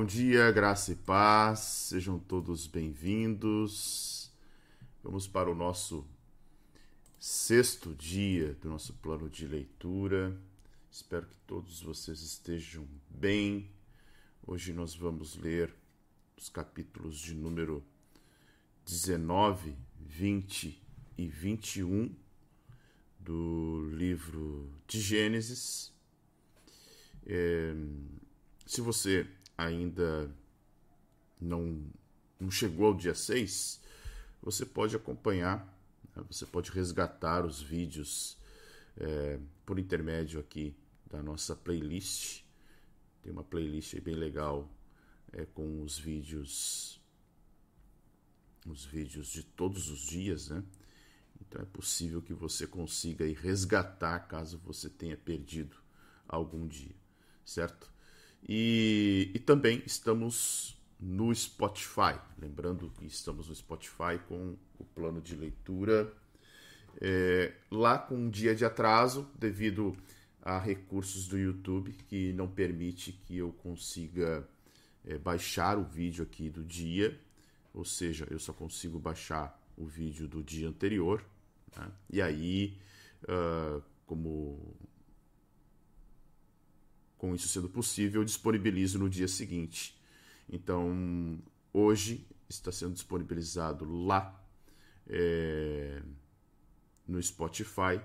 Bom dia, graça e paz, sejam todos bem-vindos. Vamos para o nosso sexto dia do nosso plano de leitura. Espero que todos vocês estejam bem. Hoje nós vamos ler os capítulos de número 19, 20 e 21 do livro de Gênesis. É, se você ainda não, não chegou ao dia 6, você pode acompanhar, né? você pode resgatar os vídeos é, por intermédio aqui da nossa playlist. Tem uma playlist bem legal é, com os vídeos os vídeos de todos os dias, né? Então é possível que você consiga resgatar caso você tenha perdido algum dia, certo? E, e também estamos no Spotify. Lembrando que estamos no Spotify com o plano de leitura é, lá com um dia de atraso devido a recursos do YouTube que não permite que eu consiga é, baixar o vídeo aqui do dia, ou seja, eu só consigo baixar o vídeo do dia anterior. Né? E aí, uh, como com isso sendo possível, eu disponibilizo no dia seguinte. Então, hoje está sendo disponibilizado lá é, no Spotify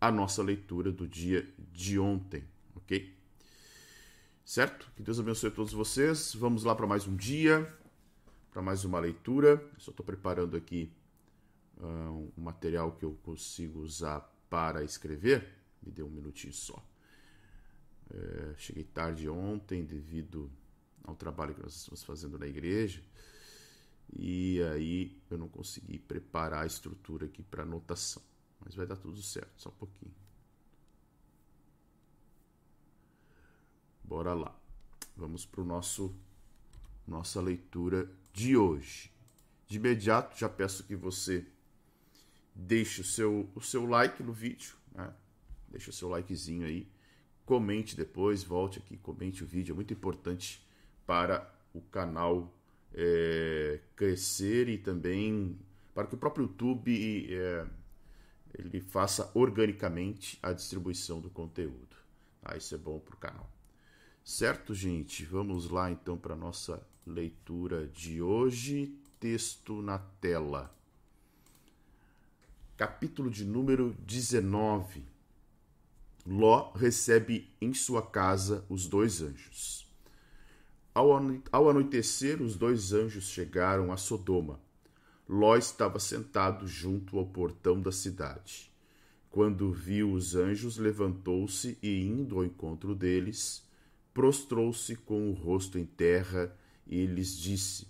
a nossa leitura do dia de ontem, ok? Certo? Que Deus abençoe a todos vocês. Vamos lá para mais um dia, para mais uma leitura. Só estou preparando aqui uh, um material que eu consigo usar para escrever. Me dê um minutinho só. É, cheguei tarde ontem devido ao trabalho que nós estamos fazendo na igreja. E aí eu não consegui preparar a estrutura aqui para anotação. Mas vai dar tudo certo, só um pouquinho. Bora lá. Vamos para o nosso nossa leitura de hoje. De imediato, já peço que você deixe o seu, o seu like no vídeo, né? Deixa o seu likezinho aí comente depois, volte aqui, comente o vídeo, é muito importante para o canal é, crescer e também para que o próprio YouTube é, ele faça organicamente a distribuição do conteúdo. Ah, isso é bom para o canal. Certo, gente? Vamos lá então para a nossa leitura de hoje. Texto na tela. Capítulo de número 19 Ló recebe em sua casa os dois anjos. Ao anoitecer, os dois anjos chegaram a Sodoma. Ló estava sentado junto ao portão da cidade. Quando viu os anjos, levantou-se e, indo ao encontro deles, prostrou-se com o rosto em terra e lhes disse: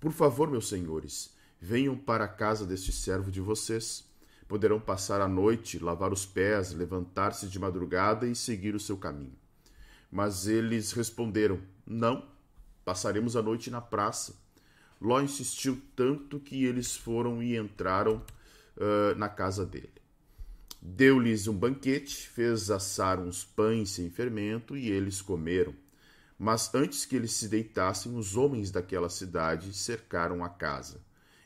Por favor, meus senhores, venham para a casa deste servo de vocês Poderão passar a noite, lavar os pés, levantar-se de madrugada e seguir o seu caminho. Mas eles responderam: Não, passaremos a noite na praça. Ló insistiu tanto que eles foram e entraram uh, na casa dele. Deu-lhes um banquete, fez assar uns pães sem fermento e eles comeram. Mas antes que eles se deitassem, os homens daquela cidade cercaram a casa.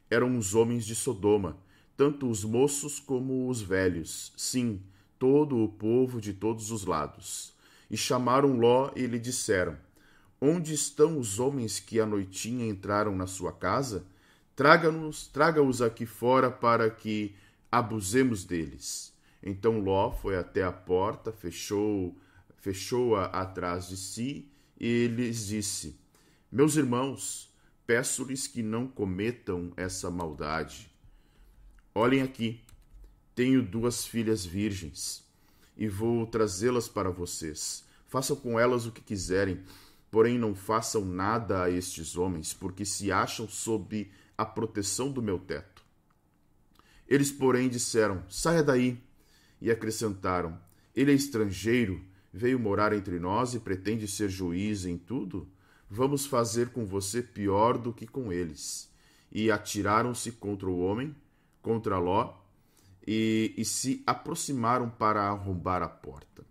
Eram os homens de Sodoma tanto os moços como os velhos, sim, todo o povo de todos os lados. E chamaram Ló e lhe disseram: Onde estão os homens que à noitinha entraram na sua casa? Traga-nos, traga-os aqui fora para que abusemos deles. Então Ló foi até a porta, fechou, fechou-a atrás de si e lhes disse: Meus irmãos, peço-lhes que não cometam essa maldade. Olhem aqui, tenho duas filhas virgens e vou trazê-las para vocês. Façam com elas o que quiserem, porém não façam nada a estes homens, porque se acham sob a proteção do meu teto. Eles, porém, disseram: Saia daí. E acrescentaram: Ele é estrangeiro, veio morar entre nós e pretende ser juiz em tudo? Vamos fazer com você pior do que com eles. E atiraram-se contra o homem contra Ló e, e se aproximaram para arrombar a porta.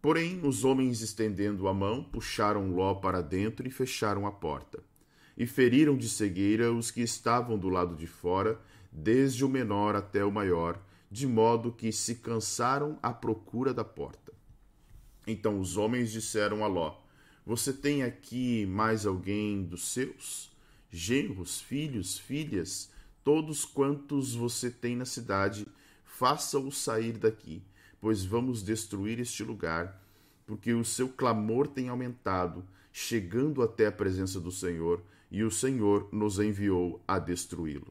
Porém, os homens, estendendo a mão, puxaram Ló para dentro e fecharam a porta. E feriram de cegueira os que estavam do lado de fora, desde o menor até o maior, de modo que se cansaram à procura da porta. Então os homens disseram a Ló: Você tem aqui mais alguém dos seus? Genros, filhos, filhas, todos quantos você tem na cidade, faça-os sair daqui pois vamos destruir este lugar, porque o seu clamor tem aumentado, chegando até a presença do Senhor, e o Senhor nos enviou a destruí-lo.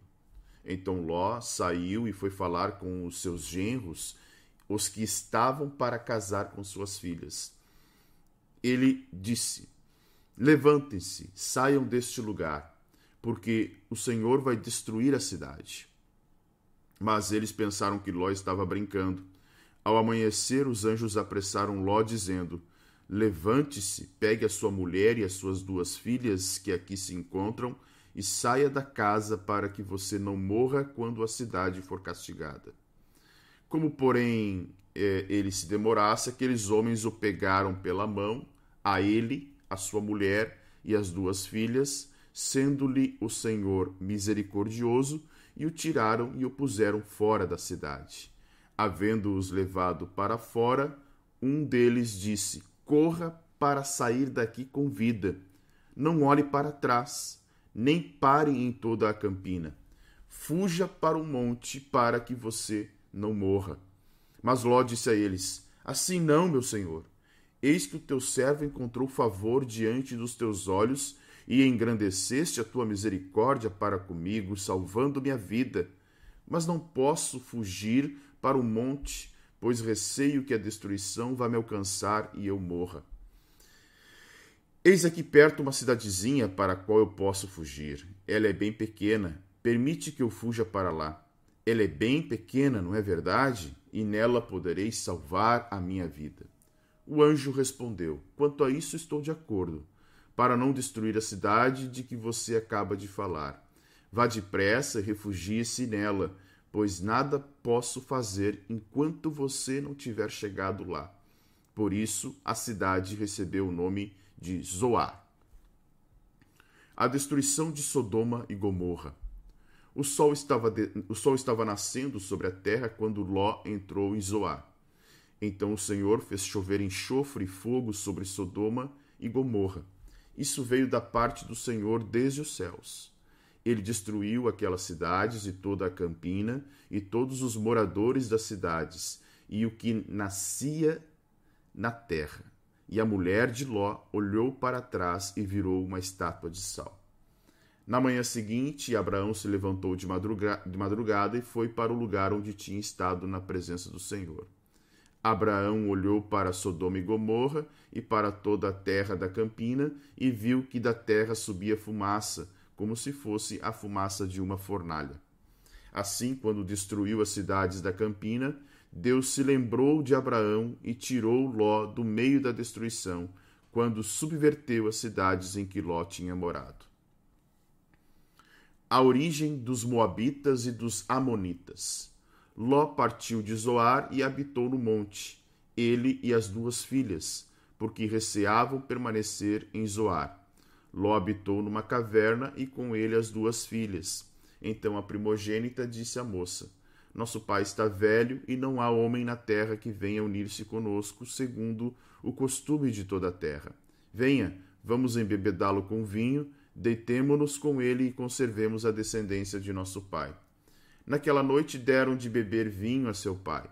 Então Ló saiu e foi falar com os seus genros, os que estavam para casar com suas filhas. Ele disse: Levantem-se, saiam deste lugar, porque o Senhor vai destruir a cidade. Mas eles pensaram que Ló estava brincando ao amanhecer, os anjos apressaram Ló, dizendo: Levante-se, pegue a sua mulher e as suas duas filhas que aqui se encontram e saia da casa para que você não morra quando a cidade for castigada. Como, porém, é, ele se demorasse, aqueles homens o pegaram pela mão, a ele, a sua mulher e as duas filhas, sendo-lhe o Senhor misericordioso, e o tiraram e o puseram fora da cidade. Havendo-os levado para fora, um deles disse: Corra para sair daqui com vida. Não olhe para trás, nem pare em toda a campina. Fuja para o monte para que você não morra. Mas Ló disse a eles: Assim não, meu senhor. Eis que o teu servo encontrou favor diante dos teus olhos e engrandeceste a tua misericórdia para comigo, salvando minha vida. Mas não posso fugir para o monte, pois receio que a destruição vá me alcançar e eu morra. Eis aqui perto uma cidadezinha para a qual eu posso fugir. Ela é bem pequena, permite que eu fuja para lá. Ela é bem pequena, não é verdade? E nela poderei salvar a minha vida. O anjo respondeu: Quanto a isso, estou de acordo, para não destruir a cidade de que você acaba de falar. Vá depressa e refugie-se nela, pois nada posso fazer enquanto você não tiver chegado lá. Por isso, a cidade recebeu o nome de Zoar. A destruição de Sodoma e Gomorra. O sol, estava de... o sol estava nascendo sobre a terra quando Ló entrou em Zoar. Então o Senhor fez chover enxofre e fogo sobre Sodoma e Gomorra. Isso veio da parte do Senhor desde os céus. Ele destruiu aquelas cidades e toda a campina e todos os moradores das cidades e o que nascia na terra. E a mulher de Ló olhou para trás e virou uma estátua de sal. Na manhã seguinte, Abraão se levantou de, madrugada e foi para o lugar onde tinha estado na presença do Senhor. Abraão olhou para Sodoma e Gomorra e para toda a terra da campina e viu que da terra subia fumaça como se fosse a fumaça de uma fornalha. Assim, quando destruiu as cidades da campina, Deus se lembrou de Abraão e tirou Ló do meio da destruição, quando subverteu as cidades em que Ló tinha morado. A origem dos Moabitas e dos Amonitas. Ló partiu de Zoar e habitou no monte, ele e as duas filhas, porque receavam permanecer em Zoar. Ló habitou numa caverna e com ele as duas filhas. Então a primogênita disse à moça: Nosso pai está velho e não há homem na terra que venha unir-se conosco, segundo o costume de toda a terra. Venha, vamos embebedá-lo com vinho, deitemo-nos com ele e conservemos a descendência de nosso pai. Naquela noite deram de beber vinho a seu pai.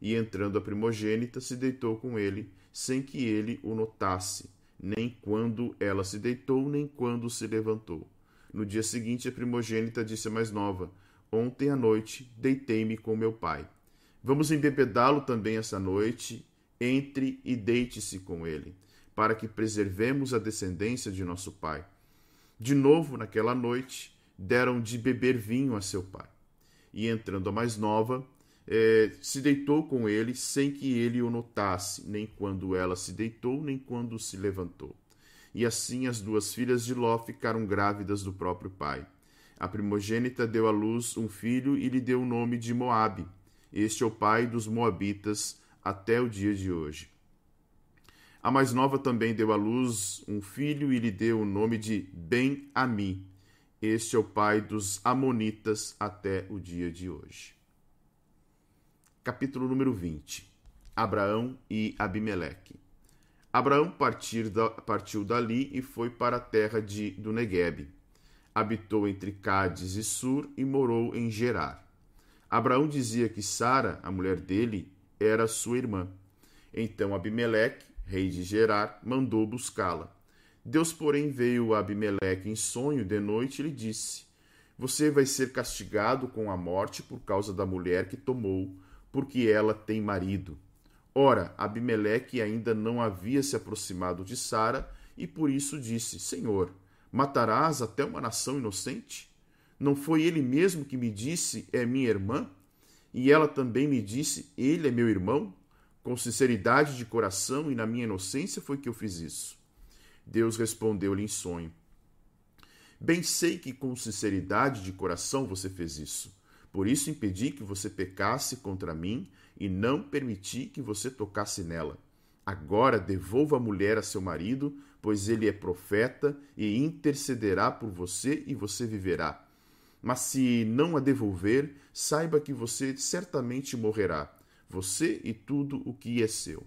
E entrando a primogênita, se deitou com ele, sem que ele o notasse nem quando ela se deitou, nem quando se levantou. No dia seguinte, a primogênita disse a mais nova: Ontem à noite deitei-me com meu pai. Vamos embebedá-lo também essa noite. Entre e deite-se com ele, para que preservemos a descendência de nosso pai. De novo, naquela noite, deram de beber vinho a seu pai. E entrando a mais nova, é, se deitou com ele sem que ele o notasse, nem quando ela se deitou, nem quando se levantou. E assim as duas filhas de Ló ficaram grávidas do próprio pai. A primogênita deu à luz um filho e lhe deu o nome de Moabe. Este é o pai dos moabitas até o dia de hoje. A mais nova também deu à luz um filho e lhe deu o nome de Ben-Ami. Este é o pai dos Amonitas até o dia de hoje. Capítulo número 20. Abraão e Abimeleque. Abraão partiu dali e foi para a terra de, do Negueb. Habitou entre Cádiz e Sur e morou em Gerar. Abraão dizia que Sara, a mulher dele, era sua irmã. Então Abimeleque, rei de Gerar, mandou buscá-la. Deus, porém, veio a Abimeleque em sonho de noite e lhe disse: Você vai ser castigado com a morte por causa da mulher que tomou, porque ela tem marido. Ora, Abimeleque ainda não havia se aproximado de Sara e por isso disse: Senhor, matarás até uma nação inocente? Não foi ele mesmo que me disse: É minha irmã? E ela também me disse: Ele é meu irmão? Com sinceridade de coração e na minha inocência foi que eu fiz isso. Deus respondeu-lhe em sonho: Bem sei que com sinceridade de coração você fez isso. Por isso impedi que você pecasse contra mim e não permiti que você tocasse nela. Agora devolva a mulher a seu marido, pois ele é profeta e intercederá por você e você viverá. Mas se não a devolver, saiba que você certamente morrerá, você e tudo o que é seu.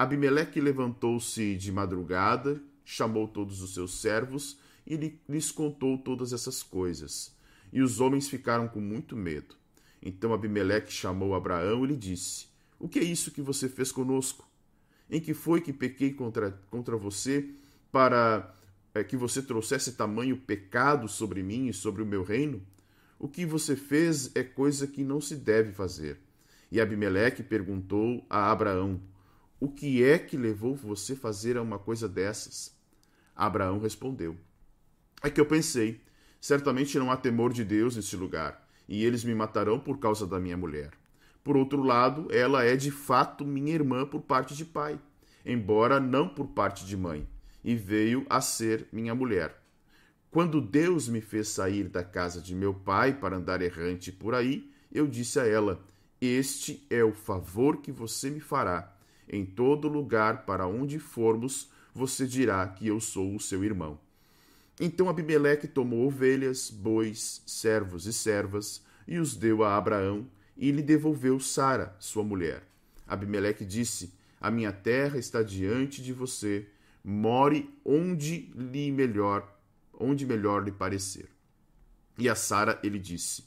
Abimeleque levantou-se de madrugada, chamou todos os seus servos e lhes contou todas essas coisas. E os homens ficaram com muito medo. Então Abimeleque chamou Abraão e lhe disse: O que é isso que você fez conosco? Em que foi que pequei contra, contra você para é, que você trouxesse tamanho pecado sobre mim e sobre o meu reino? O que você fez é coisa que não se deve fazer. E Abimeleque perguntou a Abraão: O que é que levou você a fazer uma coisa dessas? Abraão respondeu: É que eu pensei, certamente não há temor de Deus neste lugar e eles me matarão por causa da minha mulher. Por outro lado, ela é de fato minha irmã por parte de pai, embora não por parte de mãe, e veio a ser minha mulher. Quando Deus me fez sair da casa de meu pai para andar errante por aí, eu disse a ela: Este é o favor que você me fará. Em todo lugar para onde formos, você dirá que eu sou o seu irmão. Então Abimeleque tomou ovelhas, bois, servos e servas e os deu a Abraão e lhe devolveu Sara, sua mulher. Abimeleque disse: A minha terra está diante de você, more onde lhe melhor, onde melhor lhe parecer. E a Sara ele disse: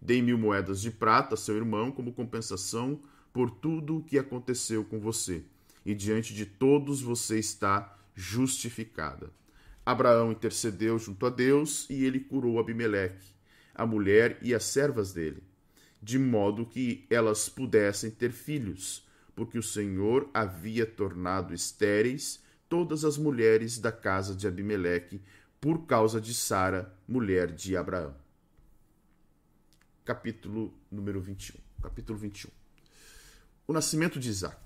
Dei mil moedas de prata a seu irmão como compensação por tudo o que aconteceu com você, e diante de todos você está justificada. Abraão intercedeu junto a Deus e ele curou Abimeleque, a mulher e as servas dele, de modo que elas pudessem ter filhos, porque o Senhor havia tornado estéreis todas as mulheres da casa de Abimeleque por causa de Sara, mulher de Abraão. Capítulo número 21. Capítulo 21. O nascimento de Isaac.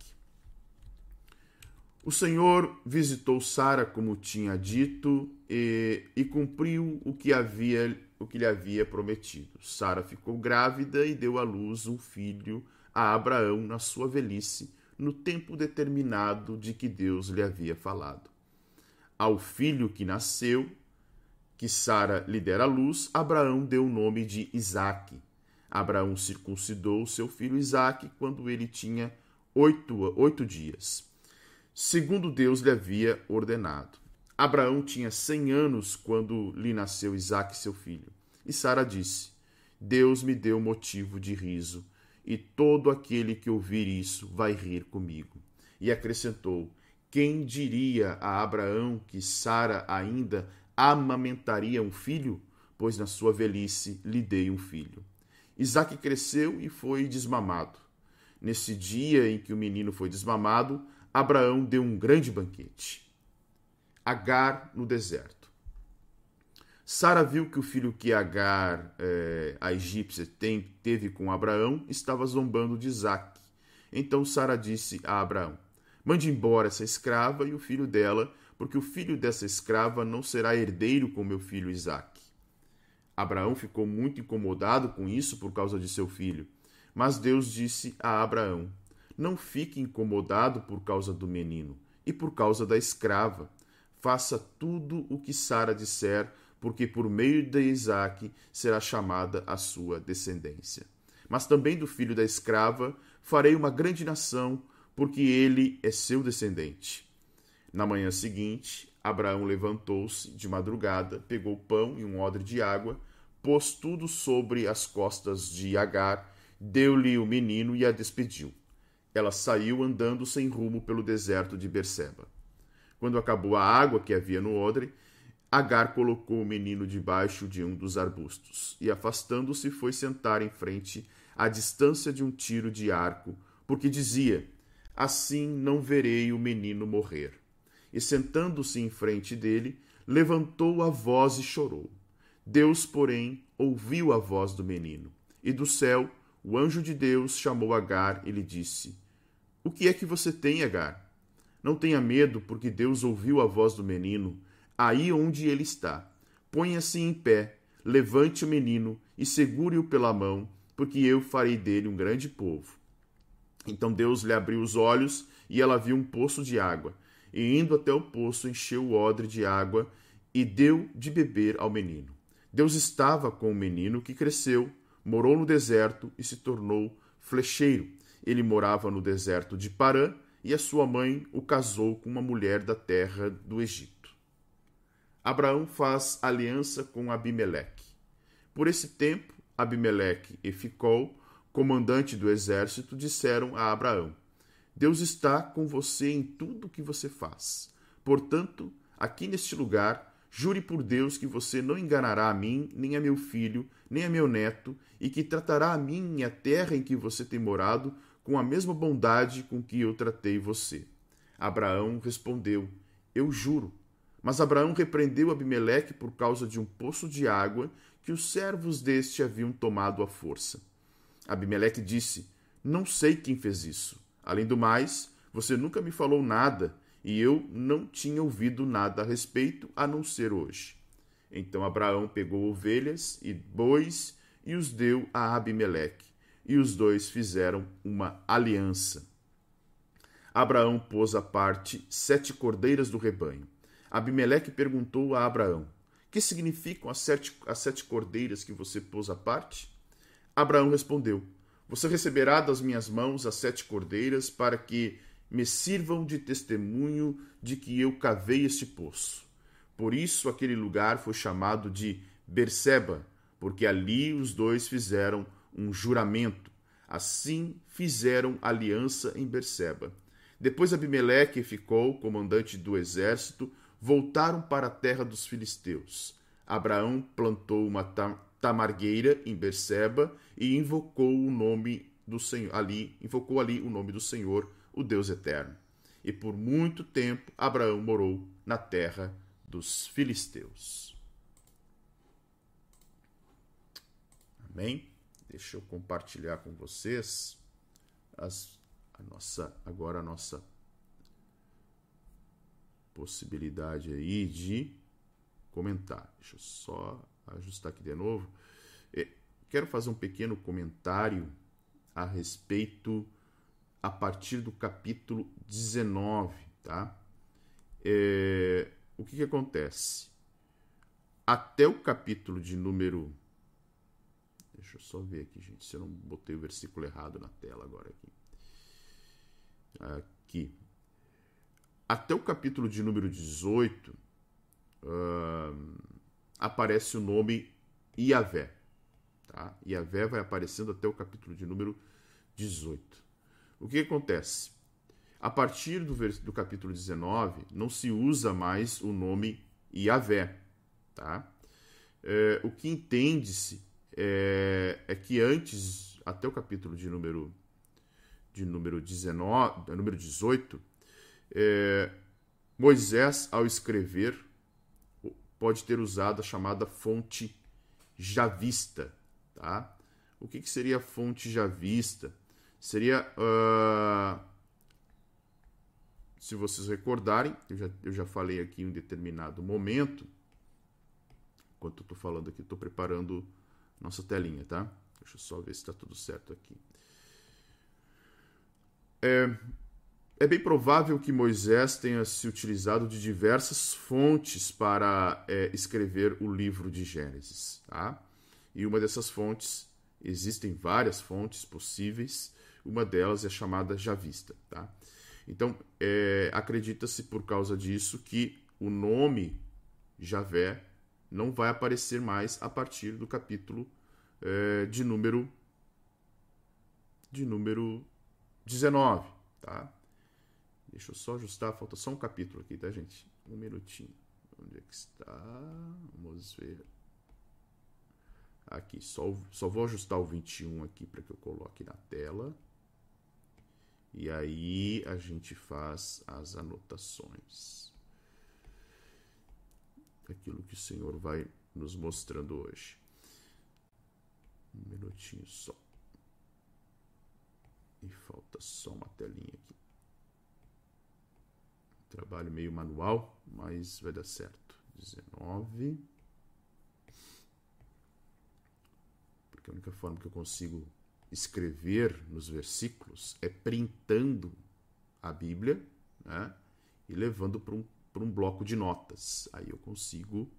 O Senhor visitou Sara como tinha dito e, e cumpriu o que, havia, o que lhe havia prometido. Sara ficou grávida e deu à luz um filho a Abraão na sua velhice, no tempo determinado de que Deus lhe havia falado. Ao filho que nasceu, que Sara lhe dera à luz, Abraão deu o nome de Isaque. Abraão circuncidou seu filho Isaque quando ele tinha oito, oito dias segundo Deus lhe havia ordenado. Abraão tinha cem anos quando lhe nasceu Isaque, seu filho. E Sara disse: Deus me deu motivo de riso, e todo aquele que ouvir isso vai rir comigo. E acrescentou: Quem diria a Abraão que Sara ainda amamentaria um filho? Pois na sua velhice lhe dei um filho. Isaque cresceu e foi desmamado. Nesse dia em que o menino foi desmamado, Abraão deu um grande banquete. Agar no deserto. Sara viu que o filho que Agar, é, a egípcia, tem, teve com Abraão, estava zombando de Isaac. Então Sara disse a Abraão: Mande embora essa escrava e o filho dela, porque o filho dessa escrava não será herdeiro com meu filho Isaque. Abraão ficou muito incomodado com isso por causa de seu filho. Mas Deus disse a Abraão: não fique incomodado por causa do menino. e por causa da escrava. Faça tudo o que Sara disser, porque por meio de Isaque será chamada a sua descendência. Mas também do filho da escrava farei uma grande nação, porque ele é seu descendente. Na manhã seguinte, Abraão levantou-se de madrugada, pegou pão e um odre de água, pôs tudo sobre as costas de Agar, deu-lhe o menino e a despediu. Ela saiu andando sem rumo pelo deserto de Berseba. Quando acabou a água que havia no odre, Agar colocou o menino debaixo de um dos arbustos e, afastando-se, foi sentar em frente, à distância de um tiro de arco, porque dizia: Assim não verei o menino morrer. E sentando-se em frente dele, levantou a voz e chorou. Deus, porém, ouviu a voz do menino. E do céu, o anjo de Deus chamou Agar e lhe disse: O que é que você tem, Agar? Não tenha medo, porque Deus ouviu a voz do menino aí onde ele está. Ponha-se em pé, levante o menino e segure-o pela mão, porque eu farei dele um grande povo. Então Deus lhe abriu os olhos e ela viu um poço de água. E indo até o poço, encheu o odre de água e deu de beber ao menino. Deus estava com o menino que cresceu, morou no deserto e se tornou flecheiro. Ele morava no deserto de Parã e a sua mãe o casou com uma mulher da terra do Egito. Abraão faz aliança com Abimeleque. Por esse tempo, Abimeleque e Ficol, comandante do exército, disseram a Abraão: Deus está com você em tudo o que você faz. Portanto, aqui neste lugar, jure por Deus que você não enganará a mim, nem a meu filho, nem a meu neto, e que tratará a mim e a terra em que você tem morado com a mesma bondade com que eu tratei você. Abraão respondeu: Eu juro. Mas Abraão repreendeu Abimeleque por causa de um poço de água que os servos deste haviam tomado à força. Abimeleque disse: Não sei quem fez isso. Além do mais, você nunca me falou nada e eu não tinha ouvido nada a respeito a não ser hoje. Então Abraão pegou ovelhas e bois e os deu a Abimeleque, e os dois fizeram uma aliança. Abraão pôs à parte sete cordeiras do rebanho Abimeleque perguntou a Abraão: Que significam as sete, as sete cordeiras que você pôs à parte? Abraão respondeu: Você receberá das minhas mãos as sete cordeiras para que me sirvam de testemunho de que eu cavei este poço. Por isso aquele lugar foi chamado de Berseba, porque ali os dois fizeram um juramento. Assim fizeram aliança em Berseba. Depois Abimeleque ficou comandante do exército, voltaram para a terra dos filisteus. Abraão plantou uma tamargueira em Berseba e invocou o nome do Senhor ali, invocou ali o nome do Senhor, o Deus eterno. E por muito tempo Abraão morou na terra dos filisteus. Amém? Deixa eu compartilhar com vocês as, a nossa agora a nossa possibilidade aí de comentar. Deixa eu só ajustar aqui de novo. É, quero fazer um pequeno comentário a respeito a partir do capítulo 19, tá? É, o que, que acontece? Até o capítulo de número. Deixa eu só ver aqui, gente, se eu não botei o versículo errado na tela agora aqui. Aqui, até o capítulo de número 18, uh, aparece o nome Iavé. Tá? Iavé vai aparecendo até o capítulo de número 18. O que acontece? A partir do, do capítulo 19, não se usa mais o nome Iavé. Tá? É, o que entende-se é, é, que antes, até o capítulo de número, de número, 19, número 18, é, Moisés, ao escrever, pode ter usado a chamada fonte javista. Tá? O que, que seria fonte javista? Seria, uh, se vocês recordarem, eu já, eu já falei aqui em um determinado momento, enquanto eu estou falando aqui, estou preparando nossa telinha, tá? Deixa eu só ver se está tudo certo aqui. É, é bem provável que Moisés tenha se utilizado de diversas fontes para é, escrever o livro de Gênesis. Tá? E uma dessas fontes, existem várias fontes possíveis, uma delas é chamada Javista. Tá? Então, é, acredita-se por causa disso que o nome Javé não vai aparecer mais a partir do capítulo é, de número de número 19, tá? Deixa eu só ajustar, falta só um capítulo aqui, tá, gente? Um minutinho. Onde é que está? Vamos ver. Aqui, só, só vou ajustar o 21 aqui para que eu coloque na tela. E aí a gente faz as anotações. Aquilo que o Senhor vai nos mostrando hoje. Um minutinho só. E falta só uma telinha aqui. Trabalho meio manual, mas vai dar certo. 19. Porque a única forma que eu consigo escrever nos versículos é printando a Bíblia né, e levando para um, um bloco de notas. Aí eu consigo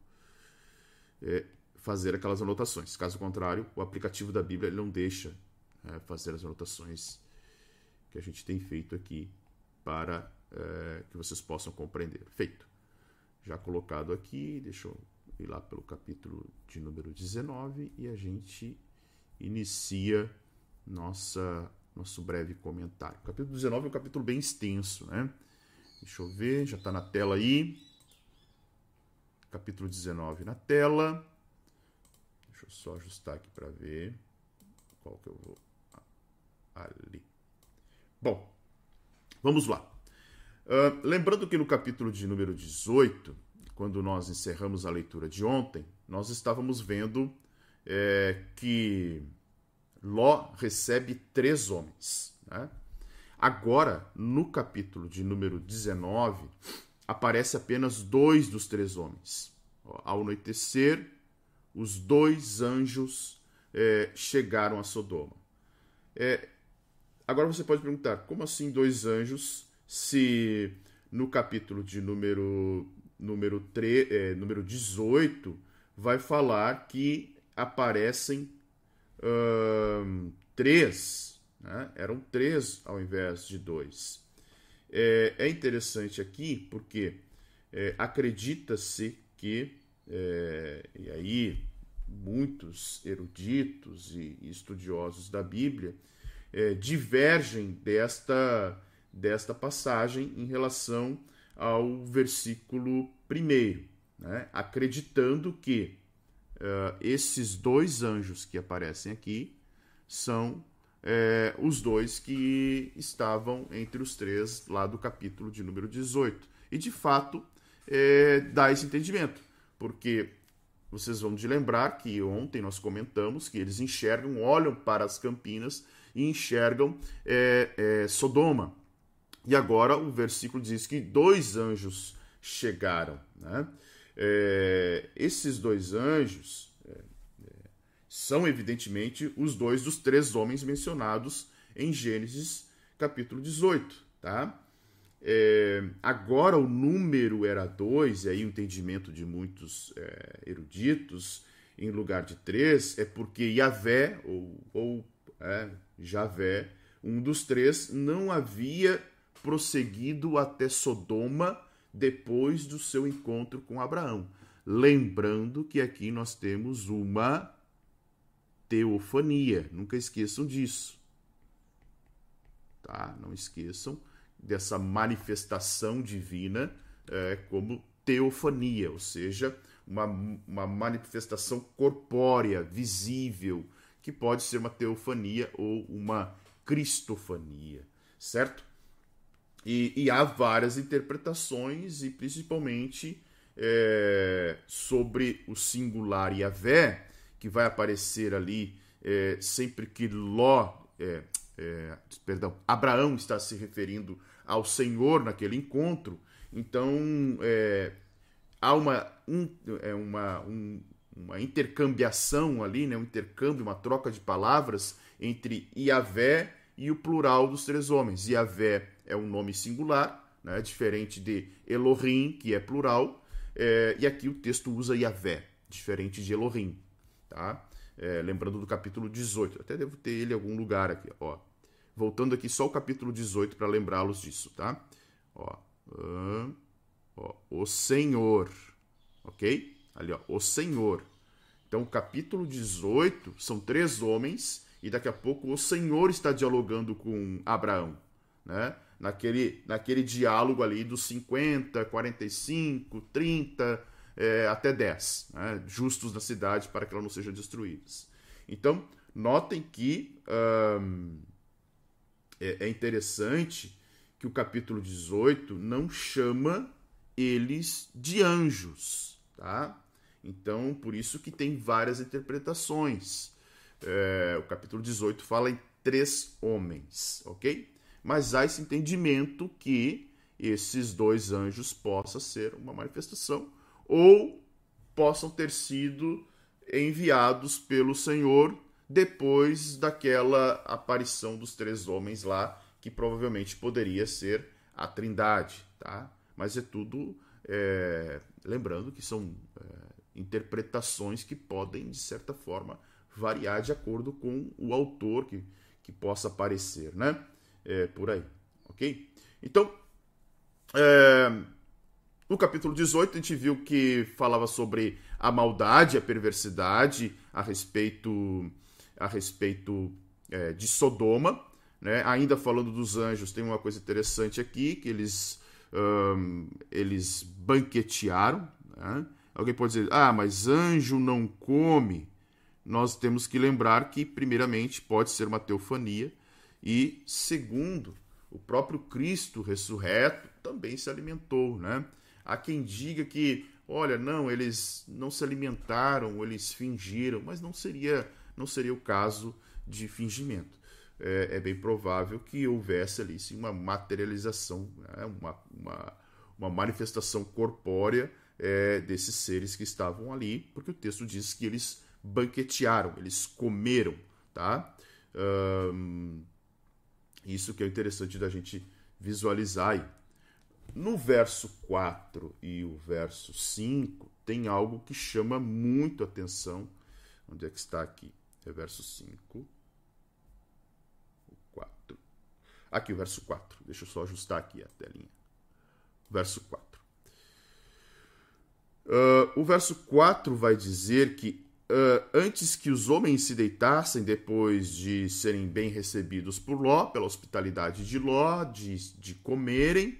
é, fazer aquelas anotações. Caso contrário, o aplicativo da Bíblia não deixa é, fazer as anotações que a gente tem feito aqui para é, que vocês possam compreender. Feito. Já colocado aqui, deixa eu ir lá pelo capítulo de número 19 e a gente inicia nossa nosso breve comentário. O capítulo 19 é um capítulo bem extenso, né? Deixa eu ver, já está na tela aí. Capítulo 19 na tela. Deixa eu só ajustar aqui para ver qual que eu vou. Ali. Bom, vamos lá. Uh, lembrando que no capítulo de número 18, quando nós encerramos a leitura de ontem, nós estávamos vendo é, que Ló recebe três homens. Né? Agora, no capítulo de número 19, aparece apenas dois dos três homens. Ao anoitecer, os dois anjos é, chegaram a Sodoma. É, agora você pode perguntar, como assim dois anjos, se no capítulo de número, número, 3, é, número 18 vai falar que aparecem três, né? eram três ao invés de dois. É, é interessante aqui porque é, acredita-se que, é, e aí muitos eruditos e estudiosos da Bíblia é, divergem desta, desta passagem em relação ao versículo primeiro, né? acreditando que uh, esses dois anjos que aparecem aqui são é, os dois que estavam entre os três lá do capítulo de número 18. E de fato é, dá esse entendimento, porque vocês vão de lembrar que ontem nós comentamos que eles enxergam, olham para as campinas e enxergam é, Sodoma. E agora o versículo diz que dois anjos chegaram. Né? É, esses dois anjos é, é, são, evidentemente, os dois dos três homens mencionados em Gênesis capítulo 18. Tá? É, agora o número era dois, e aí o entendimento de muitos é, eruditos, em lugar de três, é porque Yahvé, ou, ou é, Javé, um dos três, não havia prosseguido até Sodoma depois do seu encontro com Abraão. Lembrando que aqui nós temos uma teofania, nunca esqueçam disso. Tá? Não esqueçam dessa manifestação divina é, como teofania, ou seja, uma, uma manifestação corpórea, visível, que pode ser uma teofania ou uma cristofania, certo? E, e há várias interpretações, e principalmente é, sobre o singular Yahvé, que vai aparecer ali é, sempre que Ló, é, é, perdão, Abraão está se referindo ao Senhor naquele encontro. Então é, há uma, um, é uma, um, uma intercambiação ali, né, um intercâmbio, uma troca de palavras entre Yahvé e o plural dos três homens. Yahvé é um nome singular, né, diferente de Elohim, que é plural, é, e aqui o texto usa Yahvé, diferente de Elohim. Tá? É, lembrando do capítulo 18, até devo ter ele em algum lugar aqui. Ó. Voltando aqui só o capítulo 18 para lembrá-los disso. Tá? Ó, ó, o Senhor, ok? Ali, ó, o Senhor. Então, o capítulo 18 são três homens e daqui a pouco o Senhor está dialogando com Abraão, né? Naquele, naquele diálogo ali dos 50, 45, 30, é, até 10, né? justos na cidade para que ela não seja destruída. Então, notem que hum, é, é interessante que o capítulo 18 não chama eles de anjos, tá? Então, por isso que tem várias interpretações. É, o capítulo 18 fala em três homens, ok? Mas há esse entendimento que esses dois anjos possa ser uma manifestação ou possam ter sido enviados pelo Senhor depois daquela aparição dos três homens lá, que provavelmente poderia ser a Trindade, tá? Mas é tudo é, lembrando que são é, interpretações que podem de certa forma variar de acordo com o autor que, que possa aparecer, né? É, por aí, ok? Então, é, no capítulo 18 a gente viu que falava sobre a maldade, a perversidade a respeito, a respeito é, de Sodoma, né? Ainda falando dos anjos, tem uma coisa interessante aqui que eles um, eles banquetearam. Né? Alguém pode dizer, ah, mas anjo não come nós temos que lembrar que, primeiramente, pode ser uma teofania, e, segundo, o próprio Cristo ressurreto também se alimentou, né? Há quem diga que, olha, não, eles não se alimentaram, eles fingiram, mas não seria, não seria o caso de fingimento. É, é bem provável que houvesse ali sim, uma materialização, né? uma, uma, uma manifestação corpórea é, desses seres que estavam ali, porque o texto diz que eles banquetearam, eles comeram, tá? Um, isso que é interessante da gente visualizar aí. No verso 4 e o verso 5 tem algo que chama muito atenção. Onde é que está aqui? É verso 5. O 4. Aqui o verso 4. Deixa eu só ajustar aqui a telinha. Verso 4. Uh, o verso 4 vai dizer que uh, antes que os homens se deitassem, depois de serem bem recebidos por Ló, pela hospitalidade de Ló, de, de comerem,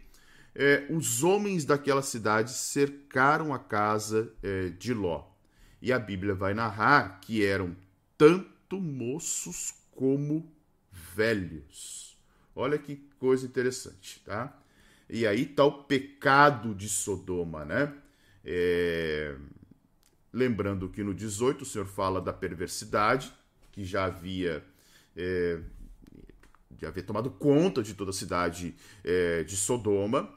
eh, os homens daquela cidade cercaram a casa eh, de Ló. E a Bíblia vai narrar que eram tanto moços como velhos. Olha que coisa interessante, tá? E aí está o pecado de Sodoma, né? É, Lembrando que no 18 o Senhor fala da perversidade, que já havia, é, já tomado conta de toda a cidade é, de Sodoma.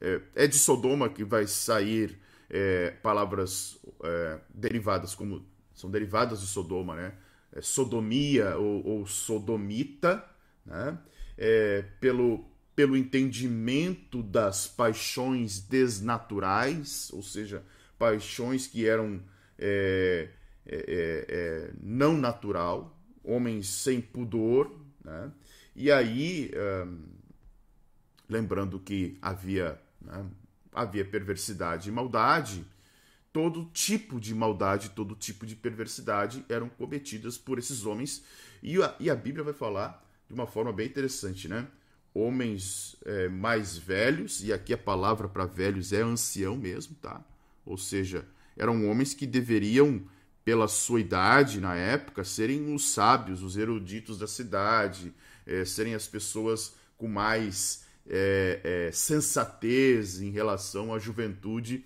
É, é, de Sodoma que vai sair é, palavras é, derivadas como são derivadas de Sodoma, né? É, sodomia ou, ou sodomita, né? pelo pelo entendimento das paixões desnaturais, ou seja, paixões que eram é, é, é, é, não natural, homens sem pudor, né? E aí, lembrando que havia, né, havia perversidade e maldade, todo tipo de maldade, todo tipo de perversidade eram cometidas por esses homens. E a, e a Bíblia vai falar de uma forma bem interessante, né? Homens é, mais velhos, e aqui a palavra para velhos é ancião mesmo, tá? Ou seja, eram homens que deveriam, pela sua idade na época, serem os sábios, os eruditos da cidade, é, serem as pessoas com mais é, é, sensatez em relação à juventude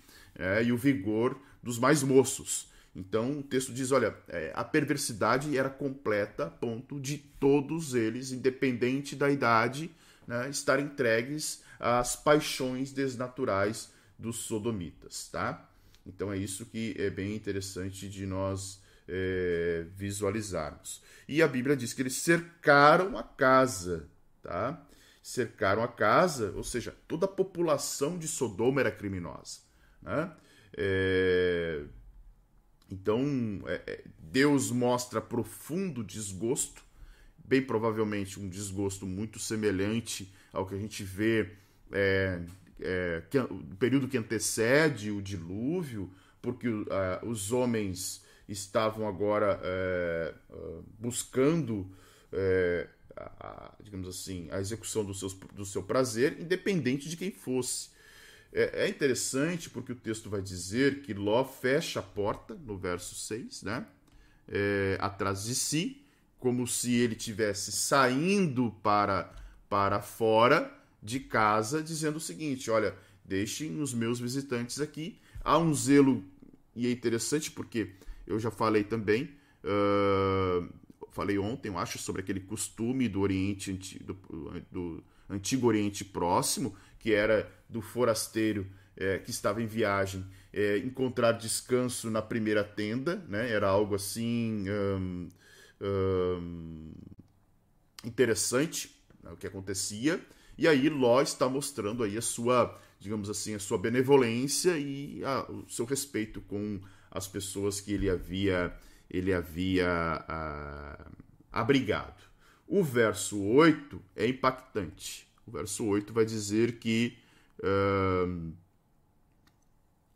e o vigor dos mais moços. Então o texto diz: olha, a perversidade era completa a ponto de todos eles, independente da idade, né, estar entregues às paixões desnaturais dos sodomitas, tá? Então é isso que é bem interessante de nós é, visualizarmos. E a Bíblia diz que eles cercaram a casa, tá? Cercaram a casa, ou seja, toda a população de Sodoma era criminosa, né? É, então, é, é Deus mostra profundo desgosto, bem provavelmente um desgosto muito semelhante ao que a gente vê é, é, que, o período que antecede o dilúvio, porque uh, os homens estavam agora é, uh, buscando, é, a, digamos assim, a execução do, seus, do seu prazer, independente de quem fosse. É, é, interessante porque o texto vai dizer que Ló fecha a porta, no verso 6, né? É, atrás de si, como se ele tivesse saindo para, para fora de casa, dizendo o seguinte: olha, deixem os meus visitantes aqui. Há um zelo, e é interessante porque eu já falei também, uh, falei ontem, eu acho, sobre aquele costume do Oriente, do, do Antigo Oriente Próximo, que era do forasteiro é, que estava em viagem é, encontrar descanso na primeira tenda, né? Era algo assim interessante né, o que acontecia. E aí Ló está mostrando aí a sua, digamos assim, a sua benevolência e a, o seu respeito com as pessoas que ele havia ele havia a, abrigado. O verso 8 é impactante. O verso 8 vai dizer que uh,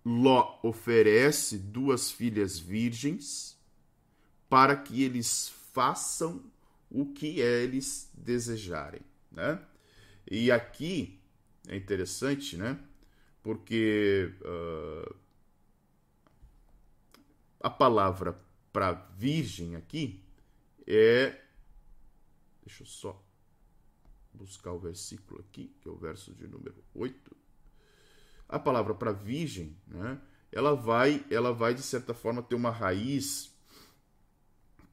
Ló oferece duas filhas virgens para que eles façam o que eles desejarem, né? E aqui é interessante, né? Porque uh, a palavra para virgem aqui é. Deixa eu só buscar o versículo aqui, que é o verso de número 8. A palavra para virgem, né? Ela vai, ela vai de certa forma ter uma raiz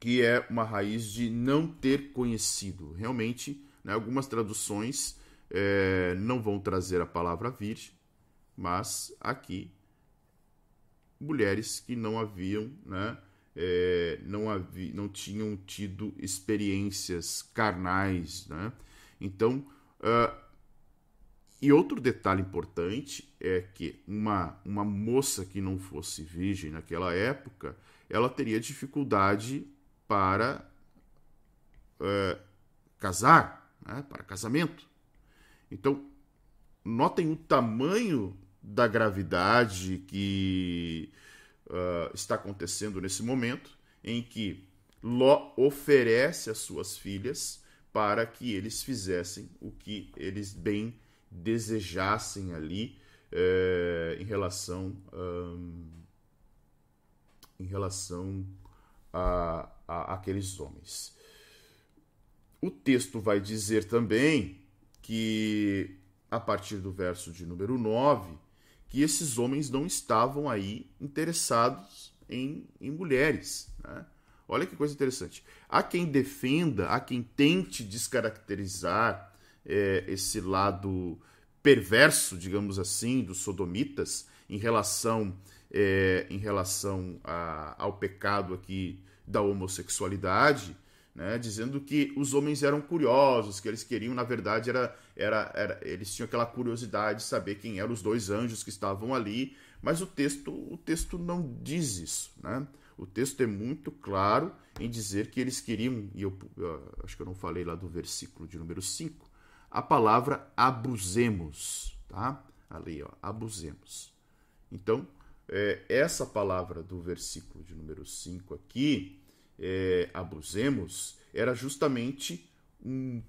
que é uma raiz de não ter conhecido. Realmente, né, algumas traduções é, não vão trazer a palavra virgem, mas aqui mulheres que não haviam, né, é, não, havi, não tinham tido experiências carnais, né? Então, uh, e outro detalhe importante é que uma, uma moça que não fosse virgem naquela época, ela teria dificuldade para uh, casar, né, para casamento. Então, notem o tamanho da gravidade que uh, está acontecendo nesse momento, em que Ló oferece as suas filhas para que eles fizessem o que eles bem desejassem ali eh, em relação um, em relação a, a aqueles homens. O texto vai dizer também que a partir do verso de número 9, que esses homens não estavam aí interessados em, em mulheres. Né? Olha que coisa interessante. Há quem defenda, há quem tente descaracterizar é, esse lado perverso, digamos assim, dos sodomitas em relação, é, em relação a, ao pecado aqui da homossexualidade, né, dizendo que os homens eram curiosos, que eles queriam, na verdade, era, era, era, eles tinham aquela curiosidade de saber quem eram os dois anjos que estavam ali, mas o texto, o texto não diz isso. Né? O texto é muito claro em dizer que eles queriam, e eu, eu acho que eu não falei lá do versículo de número 5, a palavra abusemos, tá? Ali, ó, abusemos. Então, é, essa palavra do versículo de número 5 aqui, é, abusemos era justamente um.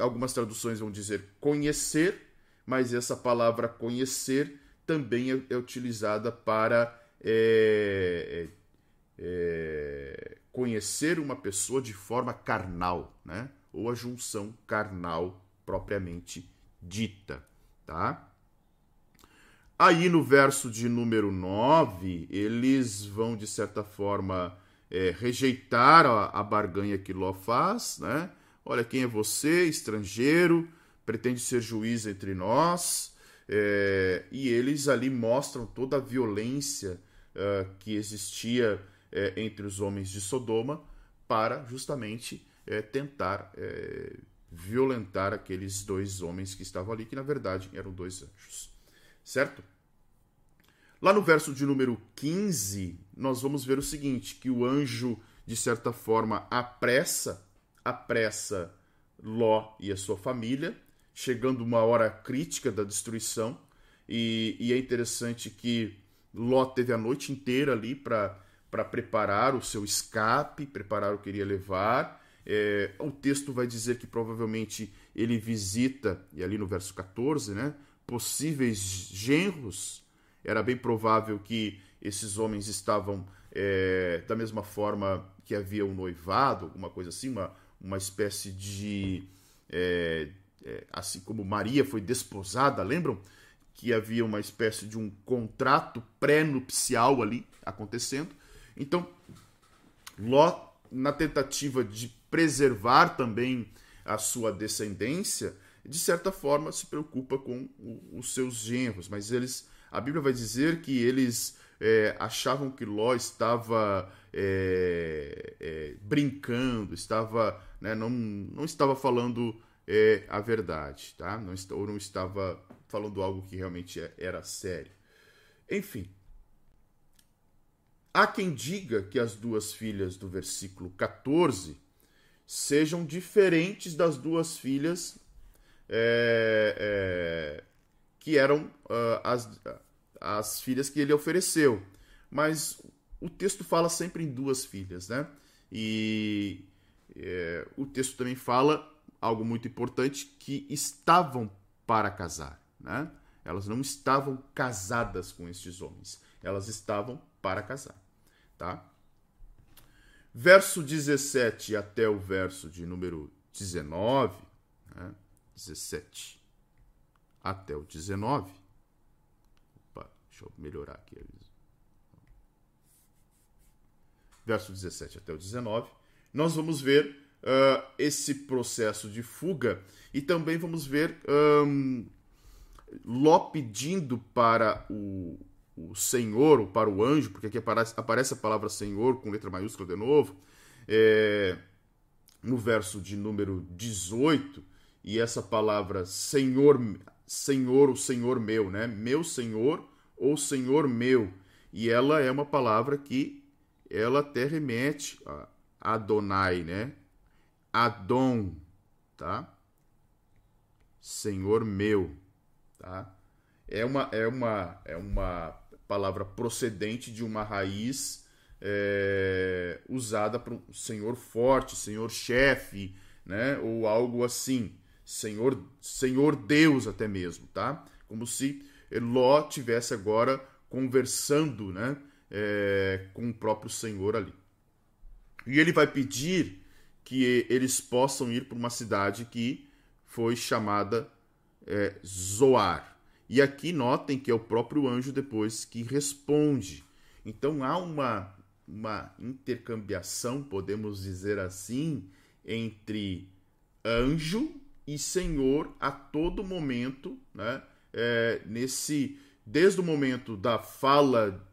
Algumas traduções vão dizer conhecer, mas essa palavra conhecer também é, é utilizada para é, é, é, conhecer uma pessoa de forma carnal, né? ou a junção carnal propriamente dita. Tá? Aí no verso de número 9, eles vão, de certa forma, é, rejeitar a, a barganha que Ló faz, né? Olha, quem é você, estrangeiro, pretende ser juiz entre nós, é, e eles ali mostram toda a violência uh, que existia é, entre os homens de Sodoma para justamente é, tentar violentar aqueles dois homens que estavam ali, que na verdade eram dois anjos. Certo? Lá no verso de número 15, nós vamos ver o seguinte: que o anjo, de certa forma, apressa, apressa Ló e a sua família, chegando uma hora crítica da destruição. E, e é interessante que Ló teve a noite inteira ali para preparar o seu escape, preparar o que iria levar. É, o texto vai dizer que provavelmente ele visita, e ali no verso 14, né, possíveis genros. Era bem provável que esses homens estavam é, da mesma forma que havia um noivado, alguma coisa assim, uma, uma espécie de. É, é, assim como Maria foi desposada, lembram? Que havia uma espécie de um contrato pré-nupcial ali acontecendo. Então, Ló, na tentativa de preservar também a sua descendência, de certa forma se preocupa com os seus genros, mas eles, a Bíblia vai dizer que eles é, achavam que Ló estava é, é, brincando, estava, né, não, não estava falando é, a verdade, tá? Não, ou não estava falando algo que realmente é, era sério. Enfim, há quem diga que as duas filhas do versículo 14 sejam diferentes das duas filhas é, é, que eram uh, as, as filhas que ele ofereceu. Mas o texto fala sempre em duas filhas, né? E é, o texto também fala algo muito importante que estavam para casar, né? Elas não estavam casadas com estes homens, elas estavam para casar, tá? Verso 17 até o verso de número 19, né? 17 até o 19. Opa, deixa eu melhorar aqui. Verso 17 até o 19. Nós vamos ver uh, esse processo de fuga e também vamos ver um, Ló pedindo para o, o Senhor, ou para o anjo, porque aqui aparece, aparece a palavra Senhor com letra maiúscula de novo, é, no verso de número 18, e essa palavra Senhor, Senhor, o Senhor meu, né? Meu Senhor ou Senhor meu. E ela é uma palavra que ela até remete a Adonai, né? Adon, tá? Senhor meu, tá? É uma é uma é uma palavra procedente de uma raiz é, usada para um senhor forte, senhor chefe, né? Ou algo assim. Senhor, Senhor Deus até mesmo, tá? Como se Ló tivesse agora conversando, né, é, com o próprio Senhor ali. E ele vai pedir que eles possam ir para uma cidade que foi chamada é, Zoar. E aqui notem que é o próprio anjo depois que responde. Então há uma, uma intercambiação, podemos dizer assim, entre anjo e Senhor a todo momento, né? É, nesse desde o momento da fala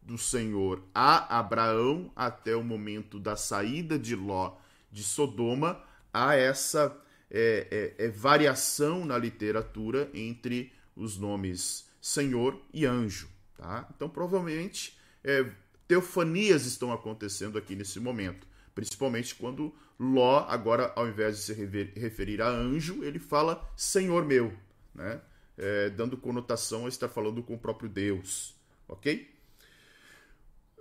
do Senhor a Abraão até o momento da saída de Ló de Sodoma, há essa é, é, é variação na literatura entre os nomes Senhor e anjo. Tá? Então, provavelmente, é, teofanias estão acontecendo aqui nesse momento, principalmente quando Ló, agora, ao invés de se referir a anjo, ele fala Senhor meu, né? É, dando conotação a estar falando com o próprio Deus, ok?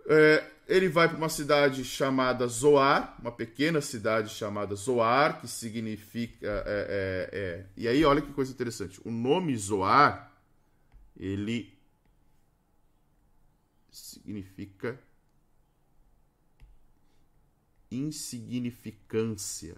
É, ele vai para uma cidade chamada Zoar, uma pequena cidade chamada Zoar, que significa. É, é, é e aí, olha que coisa interessante. O nome Zoar, ele significa insignificância.